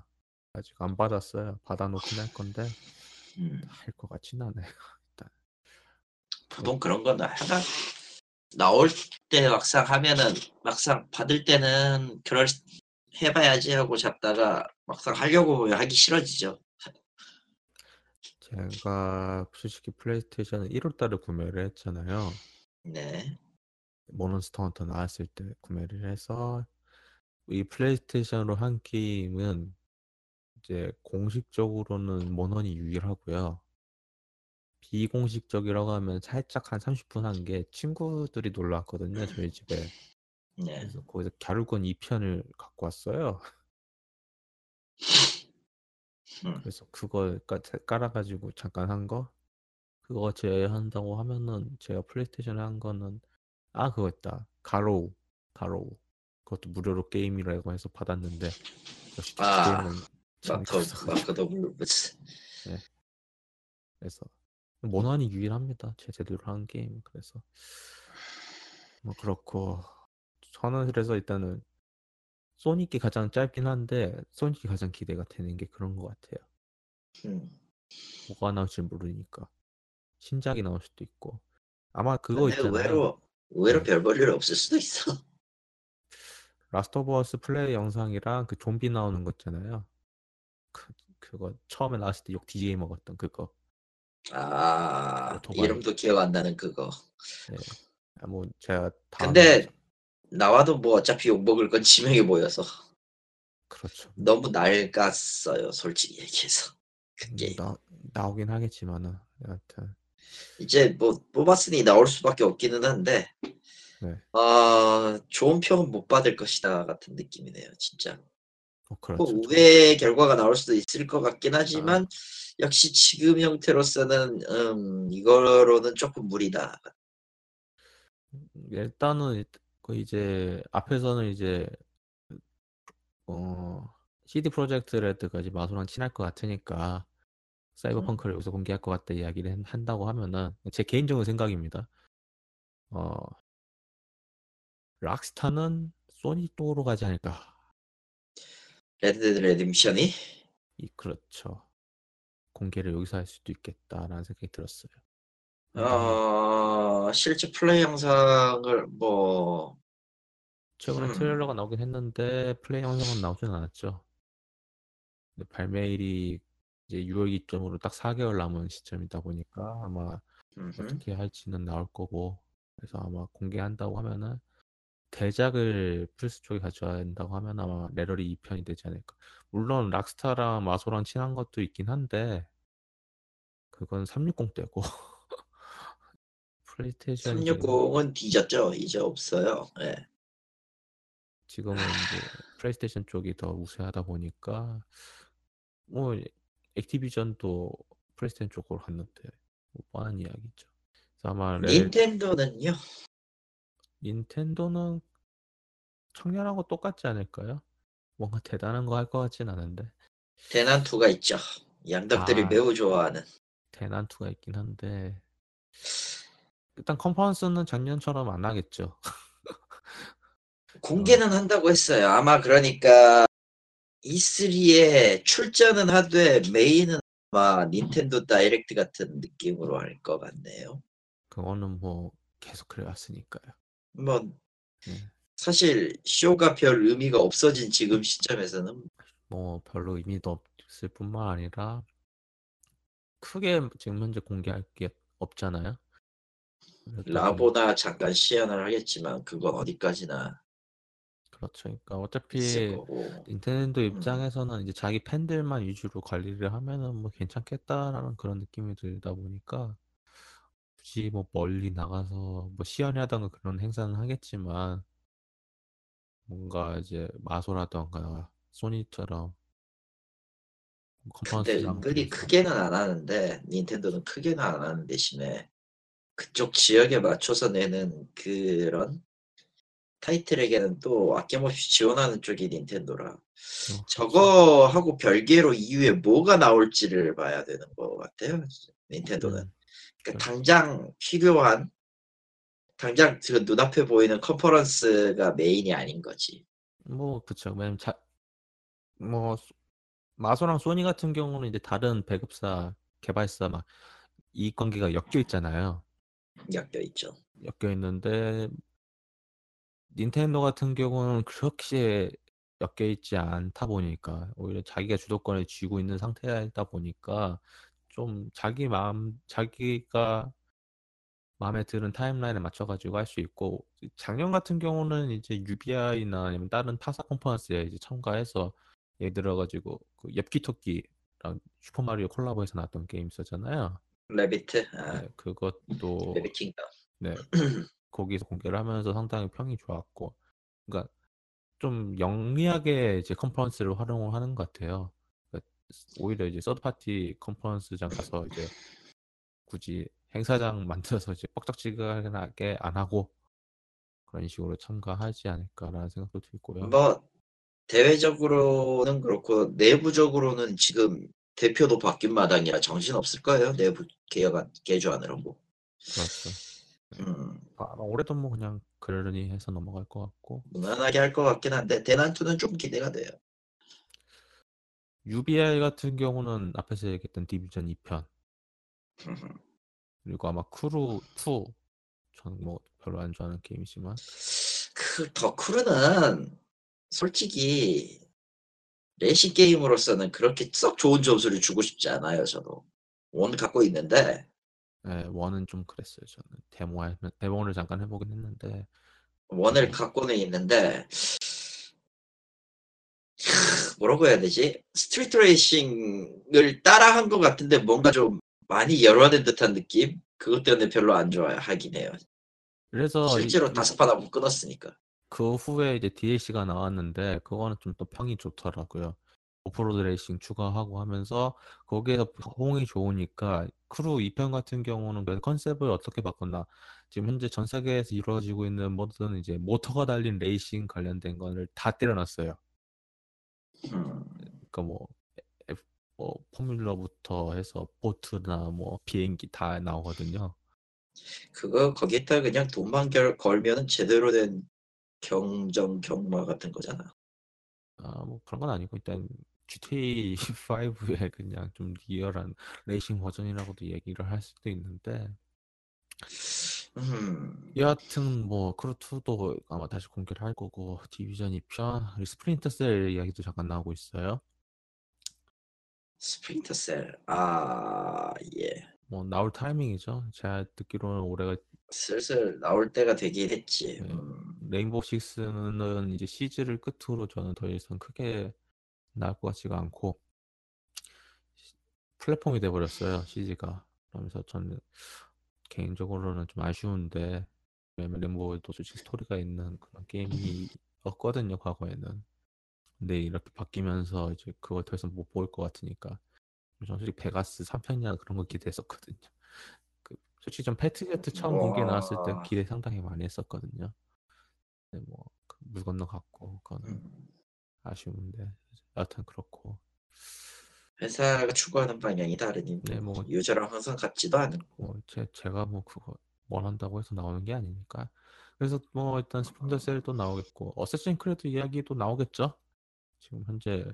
아직 안 받았어요. 받아놓긴 할 건데 음, 할 것 같진 않아요. (laughs) 일단 보통 그런 건 하나 나올 때 막상 하면은 막상 받을 때는 그럴 해봐야지 하고 잡다가 막상 하려고 하기 싫어지죠. 제가 솔직히 플레이스테이션을 1월 달에 구매를 했잖아요. 네. 모넌스터 헌터 나왔을 때 구매를 해서 이 플레이스테이션으로 한 게임은 이제 공식적으로는 모넌이 유일하고요. 비공식적이라고 하면 살짝 한 30분 한 게 친구들이 놀러 왔거든요. 저희 집에. 네. 그래서 거기서 갸루건 2편을 갖고 왔어요. 음. 그래서 그걸 깔- 깔아가지고 잠깐 한 거. 그거 제한다고 하면은 제가 플레이스테이션에 한 거는 아 그거 있다. 가로우. 가로우. 그것도 무료 게임이라고 해서 받았는데 역시 아, 게임은 없어. 마크 오브 더 울브스. 그래서 모넌이 유일합니다. 제 제대로 한 게임. 그래서 뭐 그렇고 저는 그래서 일단은 소니 게 가장 짧긴 한데 소니 게 가장 기대가 되는 게 그런 것 같아요. 음. 뭐가 나올지 모르니까 신작이 나올 수도 있고 아마 그거 있잖아요. 의외로 의외로 네. 별볼일 없을 수도 있어. 라스트 오브 어스 플레이 영상이랑 그 좀비 나오는 거 있잖아요. 그 그거 처음에 나왔을 때 욕 뒤지게 먹었던 그거. 아 오토바이. 이름도 기억 안 나는 그거. 예. 아, 뭐 제가 근데 나와도 뭐 어차피 욕 먹을 건 지명해 보여서 그렇죠. 너무 낡았어요. 솔직히 얘기해서. 그 음. 나 나오긴 하겠지만은 여하튼 이제 뭐 뽑았으니 나올 수밖에 없기는 한데 네. 아 좋은 평은 못 받을 것이다 같은 느낌이네요 진짜 어, 뭐 그렇죠. 좀- 의외의 결과가 나올 수도 있을 것 같긴 하지만 역시 지금 형태로서는 음 이거로는 조금 무리다 일단은 일- 그 이제 앞에서는 이제 어 CD 프로젝트 레드가 이제 마소랑 친할 것 같으니까 사이버펑크를 여기서 공개할 것 같다 이야기를 한- 한다고 하면은 제 개인적인 생각입니다. 어 락스타는 소니 쪽으로 가지 않을까. 레드 데드 리뎀션이 이 그렇죠. 공개를 여기서 할 수도 있겠다라는 생각이 들었어요. 어 실제 플레이 영상을 뭐 최근에 음. 트레일러가 나오긴 했는데 플레이 영상은 나오진 않았죠. 발매일이 이제 6월 기점으로 딱 4개월 남은 시점이다 보니까 아마 음흠. 어떻게 할지는 나올 거고 그래서 아마 공개한다고 하면은 대작을 플스 쪽에 가져야 한다고 하면 아마 레데리 2편이 되지 않을까. 물론 락스타랑 마소랑 친한 것도 있긴 한데 그건 360 때고 (laughs) 플레이스테이션이 지금 360은 뒤졌죠 이제 없어요 예. 지금은 이제 플레이스테이션 쪽이 더 우세하다 보니까 뭐 액티비전도 플레이스테이션 쪽으로 갔는데 뭐 뻔한 이야기죠. 아마 레, 닌텐도는요 닌텐도는 작년하고 똑같지 않을까요? 뭔가 대단한 거 할 것 같진 않은데 대난투가 있죠 양덕들이 아. 매우 좋아하는 대난투가 있긴 한데 일단 컨퍼런스는 작년처럼 안 하겠죠. (laughs) 공개는 한다고 했어요. 아마 그러니까 E3에 출전은 하되 메인은 아마 닌텐도 다이렉트 같은 느낌으로 할 것 같네요. 그거는 뭐 계속 그래왔으니까요. 뭐 네. 사실 쇼가 별 의미가 없어진 지금 시점에서는 뭐 별로 의미도 없을 뿐만 아니라 크게 지금 현재 공개할 게 없잖아요. 라보나 잠깐 시연을 하겠지만 그건 어디까지나 그렇죠. 그러니까 있을 어차피 거고 닌텐도 음. 입장에서는 이제 자기 팬들만 위주로 관리를 하면은 뭐 괜찮겠다라는 그런 느낌이 들다 보니까 굳이 뭐 멀리 나가서 뭐 시연하던가 그런 행사는 하겠지만 뭔가 이제 마소라던가 소니처럼 근데 컨퍼런스장 은근히 크게는 안 하는데 닌텐도는 크게는 안 하는 대신에 그쪽 지역에 맞춰서 내는 그런 타이틀에게는 또 아낌없이 지원하는 쪽이 닌텐도라 어, 그렇죠. 저거 하고 별개로 이후에 뭐가 나올지를 봐야 되는 것 같아요 닌텐도는 음, 그러니까 그렇죠. 당장 필요한 당장 그 눈앞에 보이는 컨퍼런스가 메인이 아닌 거지 뭐 그쵸. 왜냐면 자, 뭐 소- 마소랑 소니 같은 경우는 이제 다른 배급사 개발사 막 이익 관계가 엮여 있잖아요. 엮여 있죠 엮여 있는데 닌텐도 같은 경우는 그렇게 엮여 있지 않다 보니까 오히려 자기가 주도권을 쥐고 있는 상태이다 보니까 좀 자기 마음 자기가 마음에 드는 타임라인에 맞춰가지고 할 수 있고 작년 같은 경우는 이제 UBI나 아니면 다른 타사 컨퍼런스에 이제 참가해서 예를 들어가지고 그 엽기토끼랑 슈퍼마리오 콜라보해서 나왔던 게임 있었잖아요. 래비드, 아, 네, 그것도 래비드 킹덤. 네 (clears throat) 거기서 공개를 하면서 상당히 평이 좋았고, 그러니까 좀 영리하게 이제 컨퍼런스를 활용을 하는 것 같아요. 그러니까 오히려 이제 서드 파티 컨퍼런스장 가서 이제 굳이 행사장 (laughs) 만들어서 이제 뻑적지근하게 안 하고 그런 식으로 참가하지 않을까라는 생각도 들고요. 뭐 대외적으로는 그렇고 내부적으로는 지금 대표도 바뀐 마당이라 정신 없을 거예요. 내부 개혁안 개조안으로 뭐. 그렇죠. 음, 아, 올해도 뭐 그냥 그러려니 해서 넘어갈 것 같고. 무난하게 할 것 같긴 한데 대난투는 좀 기대가 돼요. UBI 같은 경우는 앞에서 얘기했던 디비전 2편. (laughs) 그리고 아마 크루 2 저는 뭐 별로 안 좋아하는 게임이지만. 그 더크루는 솔직히 레이싱 게임으로서는 그렇게 썩 좋은 점수를 주고 싶지 않아요. 저도. 원 갖고 있는데 네, 원은 좀 그랬어요 저는 데모 할 데모를 잠깐 해보긴 했는데 원을 음. 갖고는 있는데 뭐라고 해야 되지? 스트리트 레이싱을 따라한 것 같은데 뭔가 좀 많이 열화된 듯한 느낌? 그것 때문에 별로 안 좋아요 하긴 해요. 그래서 이- 실제로 이- 다섯 판 하고 끊었으니까. 그 후에 이제 DLC가 나왔는데 그거는 좀 또 평이 좋더라고요. 오프로드 레이싱 추가하고 하면서 거기에서 호응이 좋으니까 크루 2편 같은 경우는 그 컨셉을 어떻게 바꿨나 지금 현재 전 세계에서 이루어지고 있는 모든 이제 모터가 달린 레이싱 관련된 거를 다 때려놨어요. 음, 그러니까 뭐, F, 뭐 포뮬러부터 해서 보트나 뭐 비행기 다 나오거든요. 그거 거기에다 그냥 돈만 결, 걸면은 제대로 된 경정 경마 같은 거잖아. 아, 뭐 그런 건 아니고 일단 GTA 5의 (laughs) 그냥 좀 리얼한 레이싱 버전이라고도 얘기를 할 수도 있는데 음, 여하튼 뭐 크루2도 아마 다시 공개를 할 거고 디비전 2편 그리고 스플린터 셀 이야기도 잠깐 나오고 있어요. 스플린터 셀. 아, 예. 뭐 나올 타이밍이죠. 제가 듣기로는 올해가 슬슬 나올 때가 되긴 했지. 네. 음, 레인보우 식스는 이제 시즈를 끝으로 저는 더 이상 크게 나올 것 같지가 않고 시- 플랫폼이 돼버렸어요 시즈가. 그러면서 저는 개인적으로는 좀 아쉬운데 왜냐면 레인보우도 솔직히 스토리가 있는 그런 게임이었거든요 과거에는. 근데 이렇게 바뀌면서 이제 그걸 더 이상 못 볼 것 같으니까. 저는 솔직히 베가스 3편이나 그런 거 기대했었거든요. 그 솔직히 전 패트제트 처음 공개 나왔을 때 와. 기대 상당히 많이 했었거든요. 근데 뭐 물 건너갔고 그거는 음. 아쉬운데 여하튼 그렇고 회사가 추구하는 방향이 다르니 네, 뭐- 유저랑 항상 같지도 않은 뭐 제, 제가 뭐 그거 원한다고 해서 나오는 게 아니니까 그래서 뭐 일단 스플린터 셀도 나오겠고 어쌔신 크리드 이야기도 나오겠죠 지금 현재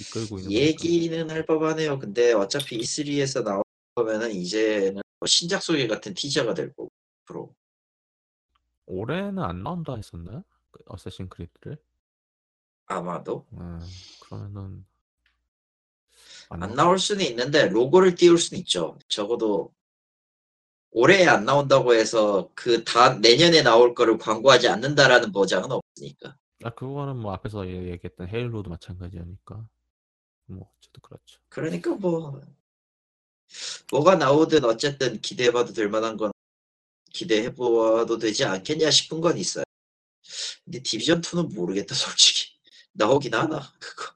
이끌고 있는. 얘기는 할 법하네요. 근데 어차피 E3에서 나오면은 이제는 뭐 신작 소개 같은 티저가 될 거고 프로 올해는 안 나온다 했었나요? 그 어쌔신 크리드를 아마도 음, 그러면은 안, 안 나... 나올 수는 있는데 로고를 띄울 수는 있죠. 적어도 올해 안 나온다고 해서 그 다 내년에 나올 거를 광고하지 않는다라는 보장은 없으니까. 아 그거는 뭐 앞에서 얘- 얘기했던 헤일로도 마찬가지니까 뭐 어쨌든 그렇죠 그러니까 뭐 뭐가 나오든 어쨌든 기대해봐도 될 만한 건 기대해봐도 되지 않겠냐 싶은 건 있어요. 근데 디비전 2는 모르겠다 (laughs) 솔직히 나오긴 하나 그거.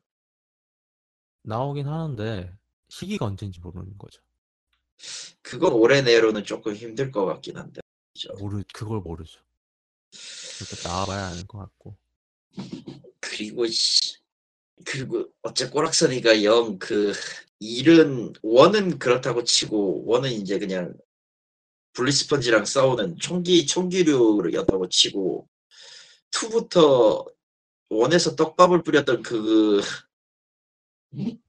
나오긴 하는데 시기가 언제인지 모르는 거죠 그건 올해 내로는 조금 힘들 것 같긴 한데. 그죠? 모르 그걸 모르죠 그러니까 나와봐야 아는 것 같고 그리고 씨, 그리고 어째 꼬락서니가 영 그 일은 one은 그렇다고 치고 one은 이제 그냥 블리스펀지랑 싸우는 총기 총기류였다고 치고 two부터 one에서 떡밥을 뿌렸던 그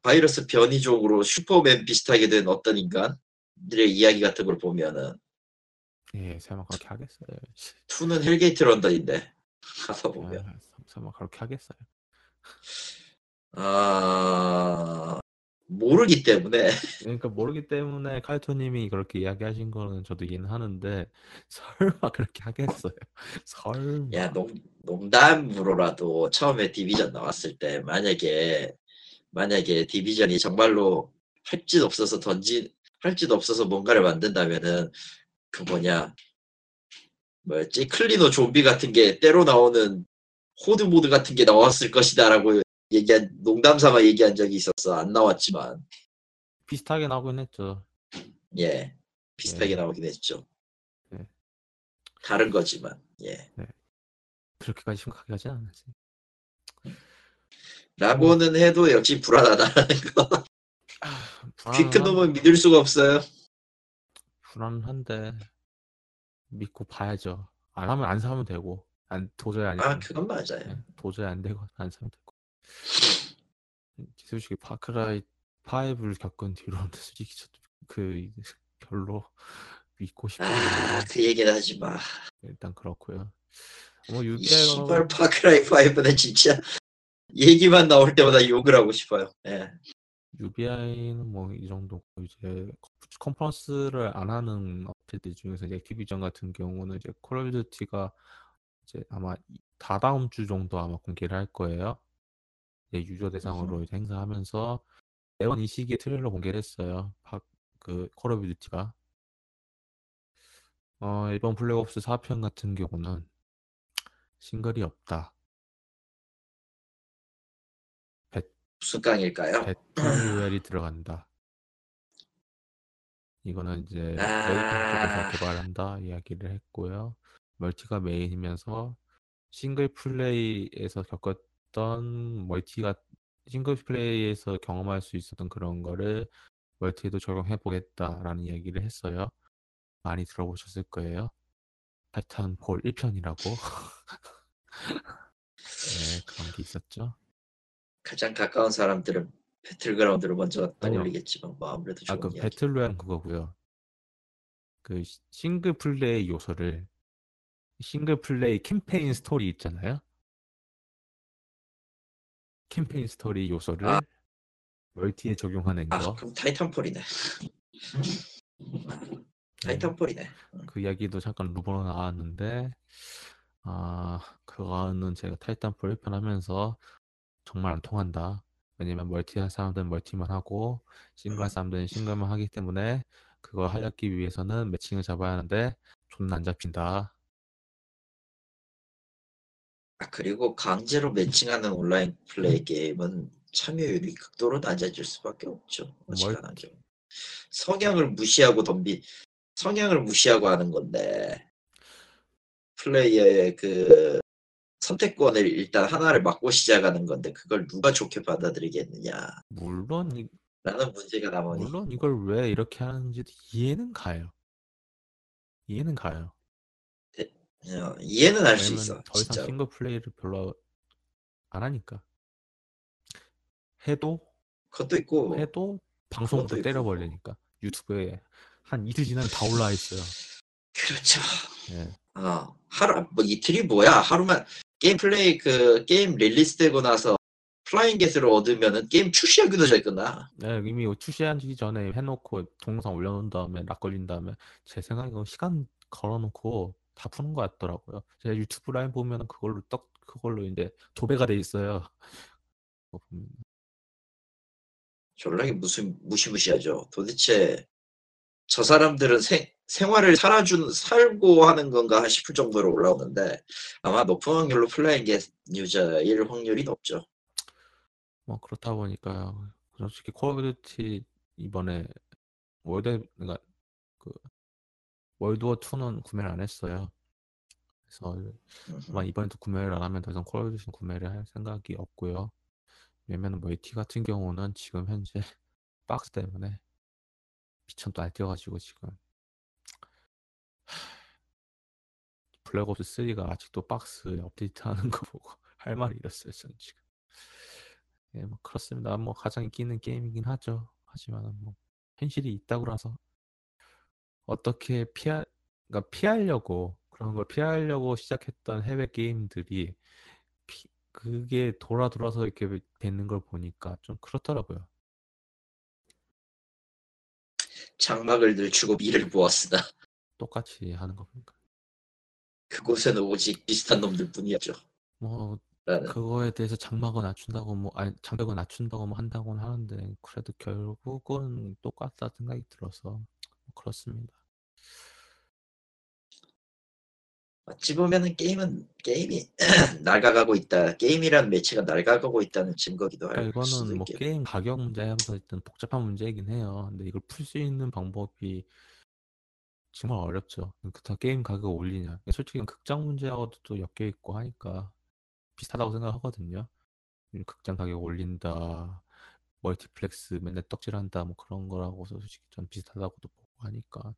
바이러스 변이종으로 슈퍼맨 비슷하게 된 어떤 인간들의 이야기 같은 걸 보면은 예 설마 그렇게 하겠어요. two는 hell gate 런던인데. 하다 보면. 아, 설마 그렇게 하겠어요? 아 모르기 때문에 그러니까 모르기 때문에 칼토님이 그렇게 이야기하신 거는 저도 이해는 하는데 (laughs) 설마 그렇게 하겠어요? (laughs) 설마. 야 농, 농담으로라도 처음에 디비전 나왔을 때 만약에 만약에 디비전이 정말로 할 짓 없어서 던진 할 짓 없어서 뭔가를 만든다면은 그 뭐냐 뭐였지 클리너 좀비 같은 게 떼로 나오는 horde mode 같은 게 나왔을 것이다라고 얘기한 농담 삼아 얘기한 적이 있었어 안 나왔지만 비슷하게 나오긴 했죠. 예 비슷하게 예. 나오긴 했죠 예. 다른 거지만 예 그렇게까지 심각하게 하진 않았지. 라고는 해도 역시 불안하다는 거 퀴크 놈은 믿을 수가 없어요 불안한데 믿고 봐야죠. 안 하면 안 사면 되고 안 도저히 안 아 그건 맞아요 예, 도저히 안 되고 안 사면 되고. 솔직히 파크라이 5를 겪은 뒤로는 솔직히 저도 그 (laughs) 별로 믿고 싶지 않아요. 아 그 얘기는 하지 마 일단 그렇고요. 뭐이 UBI가 씨발 파크라이 5는 진짜 얘기만 나올 때마다 욕을 하고 싶어요. 예. UBI는 뭐 이 정도 고 이제 컨퍼런스를 안 하는 업체들 중에서 이제 Activision 같은 경우는 이제 Call of Duty가 이제 아마 이- 다다음 주 정도 아마 공개를 할 거예요. 이제 user 대상으로 이제 행사하면서 매번 이 시기에 트레일러 공개를 했어요. 그 Call of Duty가 어, 이번 Black Ops 4편 같은 경우는 싱글이 없다. 무슨 깡일까요? battle royale이 들어간다. 이거는 이제 쪽에서 아. 개발한다 이야기를 했고요. 멀티가 메인이면서 싱글 플레이에서 겪었 던 멀티가 싱글 플레이에서 경험할 수 있었던 그런 거를 멀티에도 적용해 보겠다라는 이야기를 했어요. 많이 들어보셨을 거예요. Titanfall 1편이라고. (laughs) 네, 그런 게 있었죠. 가장 가까운 사람들은 배틀그라운드를 먼저. 떠올리겠지만 뭐 아무래도 아, 좋은 그 이야기. battle royale은 그거고요. 그 시- 싱글 플레이 요소를 싱글 플레이 캠페인 스토리 있잖아요. 캠페인 스토리 요소를 아. 멀티에 적용하는 아 거. 그럼 Titanfall이네. (laughs) Titanfall이네. 그 이야기도 잠깐 루머로 나왔는데 아 그거는 제가 Titanfall 1편 하면서 정말 안 통한다. 왜냐면 멀티 할 사람들은 멀티만 하고 싱글 할 사람들은 싱글만 하기 때문에 그거 하기 위해서는 매칭을 잡아야 하는데 존나 안 잡힌다. 아 그리고 강제로 매칭하는 온라인 플레이 게임은 참여율이 극도로 낮아질 수밖에 없죠. 어지간한 경우. 성향을 무시하고 덤비 성향을 무시하고 하는 건데 플레이어의 그 선택권을 일단 하나를 막고 시작하는 건데 그걸 누가 좋게 받아들이겠느냐라는 물론 이, 문제가 남으니 물론 이걸 왜 이렇게 하는지도 이해는 가요. 이해는 가요. 어, 이해는 할 수 있어 더 이상 진짜 싱글 플레이를 별로 안 하니까. 해도 그것도 있고 해도 있고. 때려버리니까 유튜브에 한 이틀 지나면 다 올라와 있어요. 그렇죠 예. 어, 하루 뭐 이틀이 뭐야 하루만 게임 플레이 그 게임 release되고 나서 flying get을 얻으면은 게임 출시하기도 전에 끝나 네, 이미 출시하기 전에 해놓고 동영상 올려놓은 다음에 lock 걸린 다음에 제 생각에 시간 걸어놓고 다 푸는 것 같더라고요. 제가 유튜브 라인 보면 그걸로 떡 그걸로 이제 도배가 돼 있어요. (laughs) 보면. 졸라게 무슨 무시무시하죠 도대체 저 사람들은 생, 생활을 살아준 살고 하는 건가 싶을 정도로 올라오는데 아마 높은 확률로 flying get user일 확률이 높죠 뭐 그렇다 보니까 솔직히 Call of Duty 이번에 월드 그러니까 그 World War 2는 구매를 안 했어요. 그래서 아마 이번에도 구매를 안 하면 더 이상 Call of Duty 구매를 할 생각이 없고요. 왜냐면 멀티 같은 경우는 지금 현재 (laughs) 박스 때문에 밑천도 안 뛰어가지고 지금 (sighs) Black Ops 3가 아직도 박스 업데이트하는 거 보고 (laughs) 할 말이 이랬어요. 저는 지금. 예, 뭐 그렇습니다. 뭐 가장 인기 있는 게임이긴 하죠. 하지만 뭐 현실이 있다고 나서 어떻게 피할 그러니까 피하려고 그런 걸 피하려고 시작했던 해외 게임들이 피- 그게 돌아 돌아서 이렇게 되는 걸 보니까 좀 그렇더라고요. 장막을 늘추고 미를 부었으나 똑같이 하는 거 보니까 그곳에는 오직 비슷한 놈들 뿐이었죠. 뭐 라는 그거에 대해서 장막을 낮춘다고 뭐 아니 장벽을 낮춘다고 뭐 한다고는 하는데 그래도 결국은 똑같다 생각이 들어서 뭐 그렇습니다. 어찌 보면은 게임은 게임이 (clears throat) 낡아가고 있다. 게임이라는 매체가 낡아가고 있다는 증거기도 할 그러니까 수도 이거는 뭐 있겠네. 게임 가격 문제하면서 일단 복잡한 문제이긴 해요. 근데 이걸 풀 수 있는 방법이 정말 어렵죠. 그렇다고 게임 가격을 올리냐. 솔직히 극장 문제하고도 또 엮여 있고 하니까 비슷하다고 생각하거든요. 음, 극장 가격 올린다, 멀티플렉스 맨날 떡질한다, 뭐 그런 거라고 솔직히 좀 비슷하다고도 보고 하니까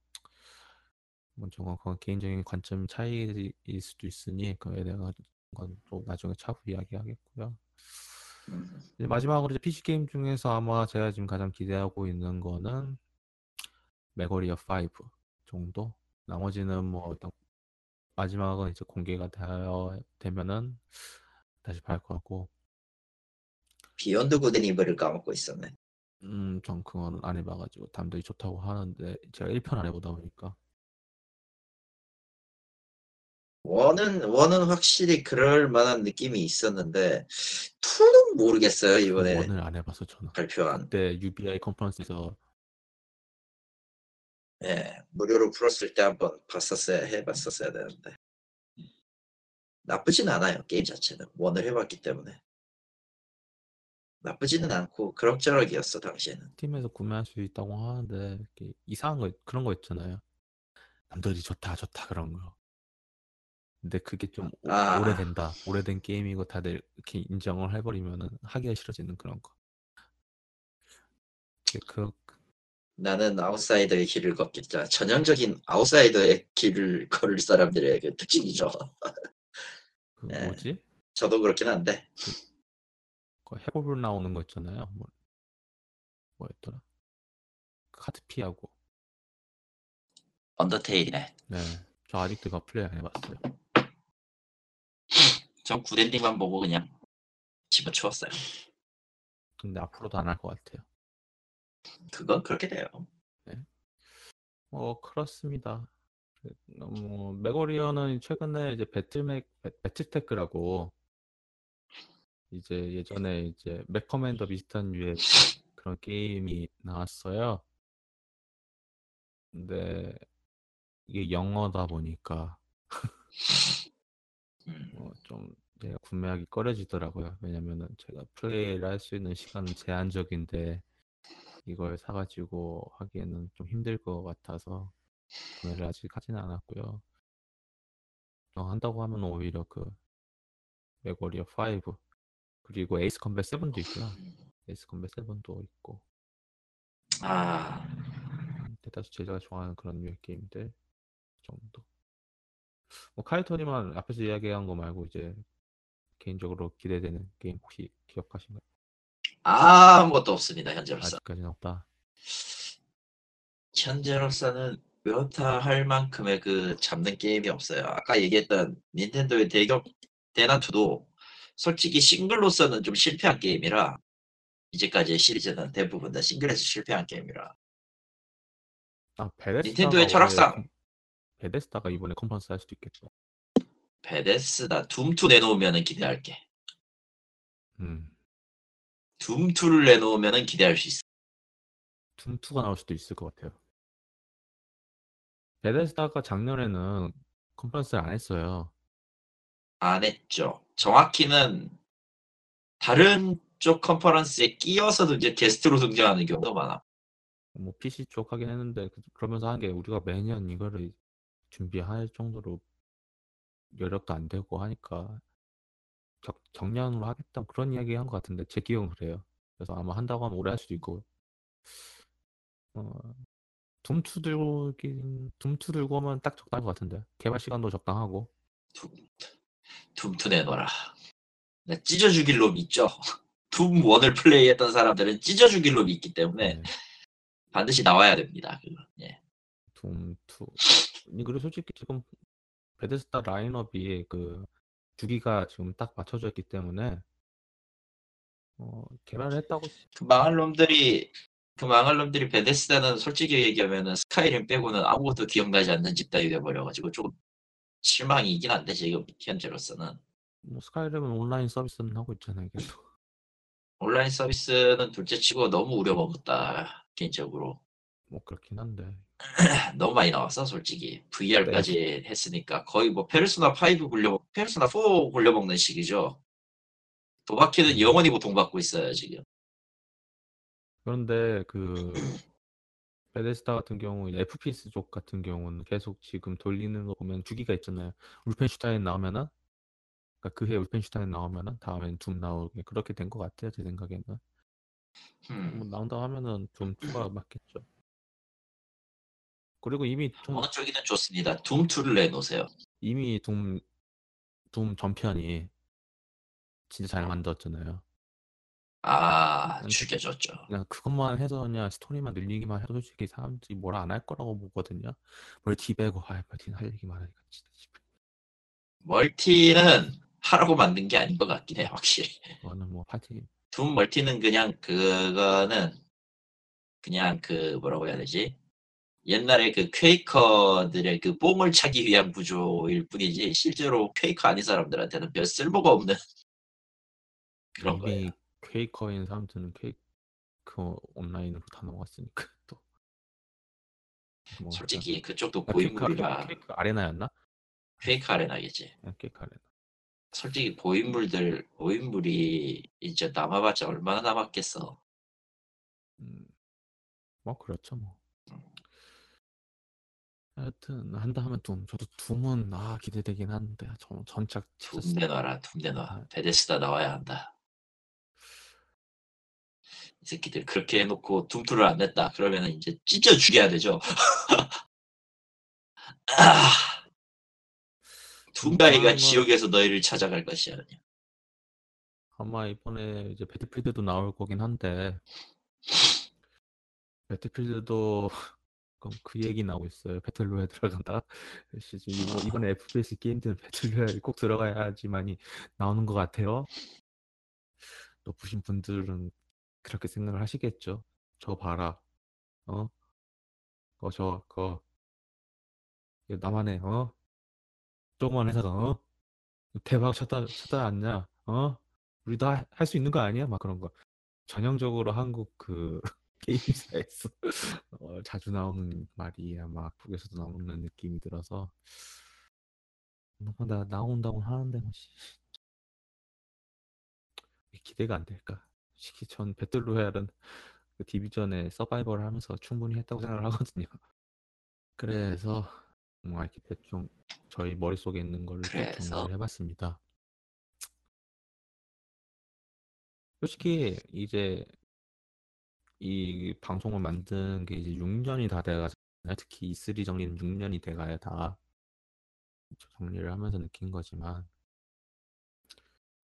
뭐 저건 그건 개인적인 관점 차이일 수도 있으니 그에 대한 건 또 나중에 차후 이야기하겠고요. 음, 이제 마지막으로 이제 PC 게임 중에서 아마 제가 지금 가장 기대하고 있는 거는 메거리어 5 정도. 나머지는 뭐 일단 마지막은 이제 공개가 되어 되면은 다시 할것 같고, Beyond Good and Evil을 까먹고 있었네. 음, 전 그건 안 해봐가지고 남들이 좋다고 하는데 제가 1편 안 해보다 보니까. one은 one은 확실히 그럴 만한 느낌이 있었는데 two는 모르겠어요 그 이번에 one을 안 해봐서 저는. 발표한. 그때 UBI 컨퍼런스에서 예 무료로 풀었을 때 한번 봤었어야 해봤었어야 되는데. 나쁘진 않아요 게임 자체는. 원을 해봤기 때문에 나쁘지는 않고 그럭저럭이었어 당시에는 팀에서 구매할 수 있다고 하는데 이렇게 이상한 거 그런 거 있잖아요. 남들이 좋다 좋다 그런 거. 근데 그게 좀 오- 아. 오래된다. 오래된 게임이고 다들 이렇게 인정을 해버리면은 하기가 싫어지는 그런 거. 그 나는 아웃사이더의 길을 걷겠다 전형적인 아웃사이더의 길을 걸을 사람들의 그 특징이죠 그 네. (laughs) 뭐지? 저도 그렇긴 한데 그 해골 나오는 거 있잖아요. 뭐 뭐였더라? 그 카드 피하고. 언더테일이네 네. 저 아직도 그 플레이 안 해봤어요. 전 굿엔딩만 보고 그냥 집어치웠어요 근데 앞으로도 안 할 것 같아요. 그건 그렇게 돼요 어 그렇습니다. 그, 뭐 MechWarrior는 최근에 이제 BattleMech 배- BattleTech라고 이제 예전에 이제 MechCommander 비슷한 류의 그런 게임이 나왔어요. 근데 이게 영어다 보니까 음. 어, 좀 제가 구매하기 꺼려지더라고요. 왜냐면은 제가 플레이를 할 수 있는 시간은 제한적인데 이걸 사가지고 하기에는 좀 힘들 것 같아서 구매를 아직 하지는 않았고요. 어, 한다고 하면 오히려 그 MechWarrior 5 그리고 Ace Combat 7도 있구나. Ace Combat 7도 있고 아 음, 대다수 제가 좋아하는 그런 류의 게임들 정도. 뭐 카이토님은 앞에서 이야기한 거 말고 이제 개인적으로 기대되는 게임 혹시 기억하신가요? 아무것도 없습니다 현재로서 아직까지는 없다. 현재로서는 그렇다 할 만큼의 그 잡는 게임이 없어요 아까 얘기했던 닌텐도의 대격 대난투도 솔직히 싱글로서는 좀 실패한 게임이라 이제까지의 시리즈는 대부분 다 싱글에서 실패한 게임이라 아 닌텐도의 철학상. 컴- 베데스다가 이번에 컨퍼런스 할 수도 있겠죠. 베데스다 둠2 내놓으면 기대할게 음, 둠2를 내놓으면 기대할 수 있어 둠2가 나올 수도 있을 것 같아요. 베데스다가 작년에는 컨퍼런스를 안 했어요. 안 했죠 정확히는 다른 쪽 컨퍼런스에 끼어서도 이제 게스트로 등장하는 경우도 많아. 뭐 PC 쪽 하긴 했는데 그- 그러면서 한 게 우리가 매년 이거를 준비할 정도로 여력도 안 되고 하니까 격, 격량으로 하겠다 그런 이야기 한 것 같은데 제 기억은 그래요. 그래서 아마 한다고 하면 오래 할 수도 있고. 어, 둠2 들고 둠2 들고 오면 딱 적당한 것 같은데. 개발 시간도 적당하고. 둠, 둠2 내놔라. 네, 찢어 죽일 놈 있죠. 둠 1을 플레이했던 사람들은 찢어 죽일 놈이 있기 때문에 네, 반드시 나와야 됩니다 그거. 예. 둠2 그리고 솔직히 지금 베데스다 라인업이 그 주기가 지금 딱 맞춰져 있기 때문에 어, 개발을 했다고 그 망할 놈들이 그 망할 놈들이 베데스다는 솔직히 얘기하면은 스카이림 빼고는 아무것도 기억나지 않는 집단이 돼버려가지고 조금 실망이긴 한데 지금 현재로서는 뭐 스카이림은 온라인 서비스는 하고 있잖아요. 계속. 온라인 서비스는 둘째치고 너무 우려먹었다 개인적으로 뭐 그렇긴 한데. (clears throat) 너무 많이 나왔어 솔직히 VR까지 했으니까 거의 뭐 페르소나 5 굴려 페르소나 4 굴려먹는 식이죠. 도박키는 음. 영원히 고통받고 있어요 지금. 그런데 그 (clears throat) 베데스다 같은 경우 이제 FPS 쪽 같은 경우는 계속 지금 돌리는 거 보면 주기가 있잖아요. 울펜슈타인 나오면은 그러니까 그해 울펜슈타인 나오면은 다음엔 둠 나오게 그렇게 된 것 같아요 제 생각에는. 음. 뭐 나온다 하면은 둠 2가 맞겠죠. 그리고 이미 좀 어느 쪽이든 좋습니다. 둠2를 내놓으세요. 이미 둠, 둠 전편이 진짜 잘 만들었잖아요. 아 난 죽여줬죠. 그냥 그것만 해서 그냥 스토리만 늘리기만 해도 솔직히 사람들이 뭐라 안 할 거라고 보거든요. 멀티 빼고 아 멀티는 할 얘기만 하니까 진짜 씨발. 멀티는 하라고 만든 게 아닌 것 같긴 해 확실히. 그거는 뭐 파티 Doom 멀티는 그냥 그거는 그냥 그 뭐라고 해야 되지? 옛날에 그 퀘이커들의 그 뽕을 차기 위한 구조일 뿐이지 실제로 퀘이커 아닌 사람들한테는 별 쓸모가 없는 (laughs) 그런 거예요. 이미 퀘이커인 사람들은 퀘이커 온라인으로 다 넘어갔으니까 (laughs) 또. 뭐 솔직히 그쪽도 약간- 아, 고인물이라 퀘이크 아레나였나? 퀘이커 아레나겠지. 네, 퀘이크 아레나. 솔직히 고인물들 고인물이 이제 남아봤자 얼마나 남았겠어. 음, 뭐 그렇죠 뭐. 하여튼 한다 하면 둠. 저도 둠은 아 기대되긴 하는데 저 전작 둠 내놔라 둠 내놔. 베데스다 나와야 한다. 이 새끼들 그렇게 해놓고 둠투를 안 냈다. 그러면은 이제 찢어 죽여야 되죠. (laughs) 아, 둠가이가 지옥에서 너희를 찾아갈 것이야. 아마 이번에 이제 배틀필드도 나올 거긴 한데 배틀필드도 (laughs) 그럼 그 얘기 나오고 있어요. 배틀로얄 들어간다. (laughs) 이번- 이번에 FPS 게임들은 배틀로얄이 꼭 들어가야지만이 나오는 것 같아요. 또 보신 분들은 그렇게 생각을 하시겠죠. 저 봐라, 어? 어, 저, 그, 이거 나만의, 어? 조그만 회사가, 어? 대박 쳤다, 쳤다 않냐, 어? 우리도 할수 있는 거 아니야? 막 그런 거. 전형적으로 한국 그 (laughs) 게임사에서 (laughs) 어, 자주 나오는 말이 아마 북에서도 나오는 느낌이 들어서 나 나온다고 하는데 뭐 씨. 왜 기대가 안 될까? 솔직히 전 배틀로얄은 그 디비전의 서바이벌을 하면서 충분히 했다고 생각을 하거든요. (laughs) 그래서 뭐 이렇게 대충 저희 머릿속에 있는 대충 그래서? 얘기를 해봤습니다. 솔직히 이제 이 방송을 만든 게 이제 6년이 다 돼가잖아요. 특히 E3 정리는 6년이 돼가야 다 정리를 하면서 느낀 거지만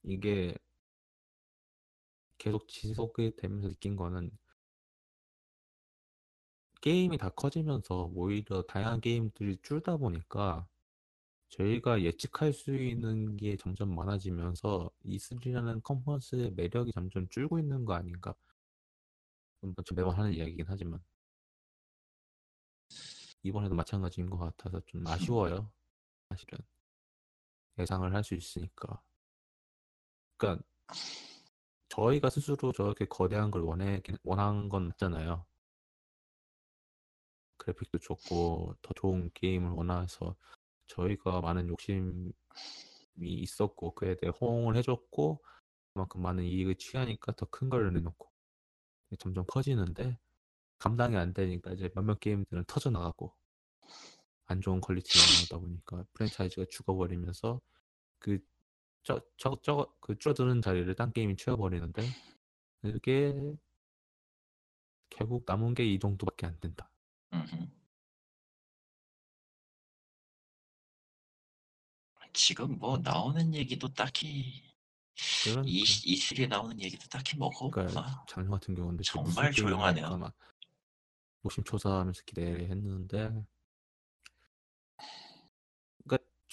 이게 계속 지속이 되면서 느낀 거는 게임이 다 커지면서 오히려 다양한 게임들이 줄다 보니까 저희가 예측할 수 있는 게 점점 많아지면서 E3라는 컨퍼런스의 매력이 점점 줄고 있는 거 아닌가? 뭐저 매번 하는 이야기긴 하지만 이번에도 마찬가지인 것 같아서 좀 아쉬워요. 사실은 예상을 할 수 있으니까. 그러니까 저희가 스스로 저렇게 거대한 걸 원해 원한 건 맞잖아요. 그래픽도 좋고 더 좋은 게임을 원해서 저희가 많은 욕심이 있었고 그에 대해 호응을 해줬고 그만큼 많은 이익을 취하니까 더 큰 걸 내놓고 점점 커지는데 감당이 안 되니까 이제 몇몇 게임들은 터져 나가고 안 좋은 퀄리티가 나오다 보니까 프랜차이즈가 죽어버리면서 그 저 저 저 그 줄어드는 자리를 딴 게임이 채워버리는데 그게 결국 남은 게 이 정도밖에 안 된다. 음흠. 지금 뭐 나오는 얘기도 딱히 그러니까. 이 E3에 나오는 얘기도 딱히 뭐가 그러니까. 작년 같은 경우인데 정말 조용하네요. 막 노심초사하면서 기대했는데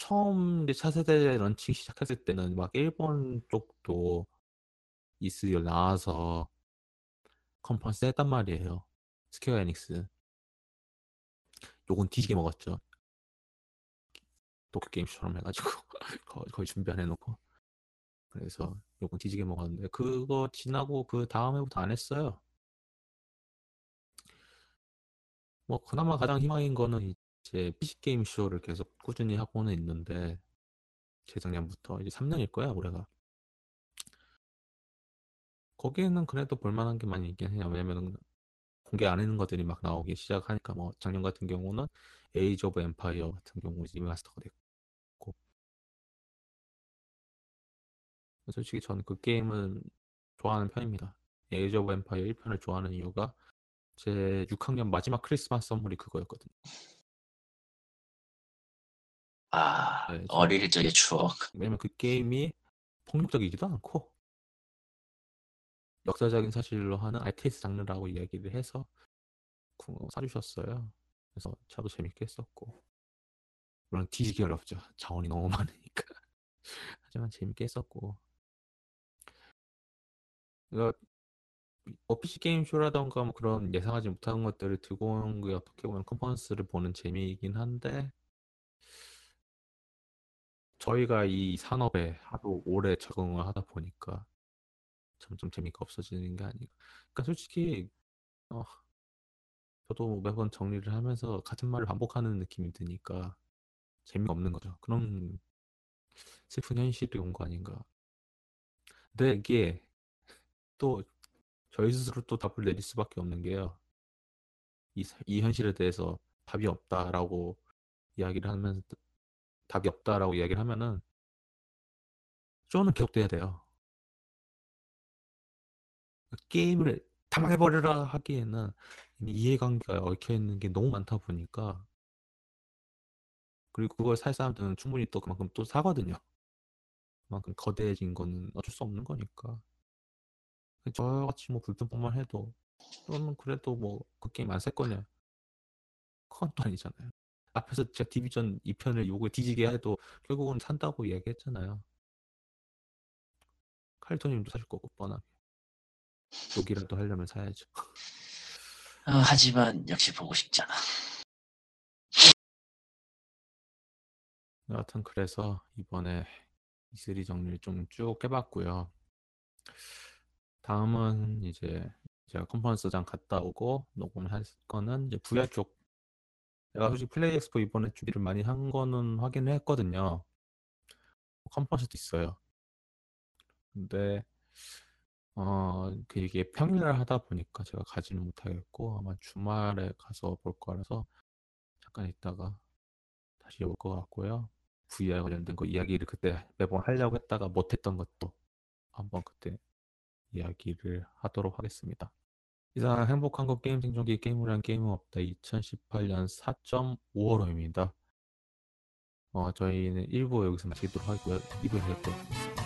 처음 이제 차세대 런칭 시작했을 때는 막 일본 쪽도 E3에 나와서 컨퍼런스 했단 말이에요. Square Enix. 욕은 뒤지게 먹었죠. 도쿄 게임처럼 해가지고 (laughs) 거의 준비 안 해놓고 그래서 요건 뒤지게 먹었는데 그거 지나고 그 다음 해부터 안 했어요. 뭐 그나마 가장 희망인 거는 이제 PC 게임 쇼를 계속 꾸준히 하고는 있는데 재작년부터 이제 3년일 거야 올해가. 거기에는 그래도 볼만한 게 많이 있긴 해요. 왜냐면 공개 안 하는 것들이 막 나오기 시작하니까 뭐 작년 같은 경우는 Age of Empire 같은 경우 remaster가 됐고 솔직히 저는 그 게임은 좋아하는 편입니다. Age of Empire 1편을 좋아하는 이유가 제 6학년 마지막 크리스마스 선물이 그거였거든요. 아 네, 저- 어릴 적의 추억. 왜냐면 그 게임이 폭력적이지도 않고 역사적인 사실로 하는 RTS 장르라고 이야기를 해서 구- 사주셨어요. 그래서 저도 재밌게 했었고 물론 뒤지기 어렵죠. 자원이 너무 (laughs) 많으니까. 하지만 재밌게 했었고 그러니까 뭐 PC 게임 쇼라던가 뭐 그런 예상하지 못한 것들을 들고 온게 어떻게 보면 컨퍼런스를 보는 재미이긴 한데 저희가 이 산업에 하도 오래 적응을 하다 보니까 점점 재미가 없어지는 게 아닌가. 그러니까 솔직히 어, 저도 매번 정리를 하면서 같은 말을 반복하는 느낌이 드니까 재미가 없는 거죠. 그런 슬픈 현실이 온 거 아닌가. 근데 이게 또 저희 스스로 또 답을 내릴 수밖에 없는 게요. 이, 이 현실에 대해서 답이 없다라고 이야기를 하면서 답이 없다라고 이야기를 하면은 쇼는 계속돼야 돼요. 게임을 다 망해버려라 하기에는 이해관계가 얽혀 있는 게 너무 많다 보니까 그리고 그걸 살 사람들은 충분히 또 그만큼 또 사거든요. 그만큼 거대해진 거는 어쩔 수 없는 거니까. 저같이 뭐 불편뿐만 해도 그러면 그래도 뭐 그 게임 안 살 거냐? 그건 또 아니잖아요. 앞에서 제가 디비전 2편을 요구에 뒤지게 해도 결국은 산다고 이야기했잖아요. 칼토님도 사실 거고 뻔하게. 욕이라도 하려면 사야죠. (laughs) 어, 하지만 역시 보고 싶잖아. 여하튼 그래서 이번에 E3 정리를 좀 쭉 해봤고요. 다음은 이제 제가 컨퍼런스장 갔다 오고 녹음할 거는 이제 VR 쪽. 내가 솔직히 플레이 엑스포 이번에 준비를 많이 한 거는 확인을 했거든요. 컨퍼런스도 있어요. 근데 어, 그 이게 평일날 하다 보니까 제가 가지는 못하겠고 아마 주말에 가서 볼 거라서 잠깐 있다가 다시 올 것 같고요. VR 관련된 거 이야기를 그때 매번 하려고 했다가 못했던 것도 한번 그때 이야기를 하도록 하겠습니다. 이상 행복한 것 게임 생존기 게임을 한 게임은 없다 2018년 4.5월호입니다. 어, 저희는 1부 여기서 마치도록 하고요. 2부에 뵙도록 하겠습니다.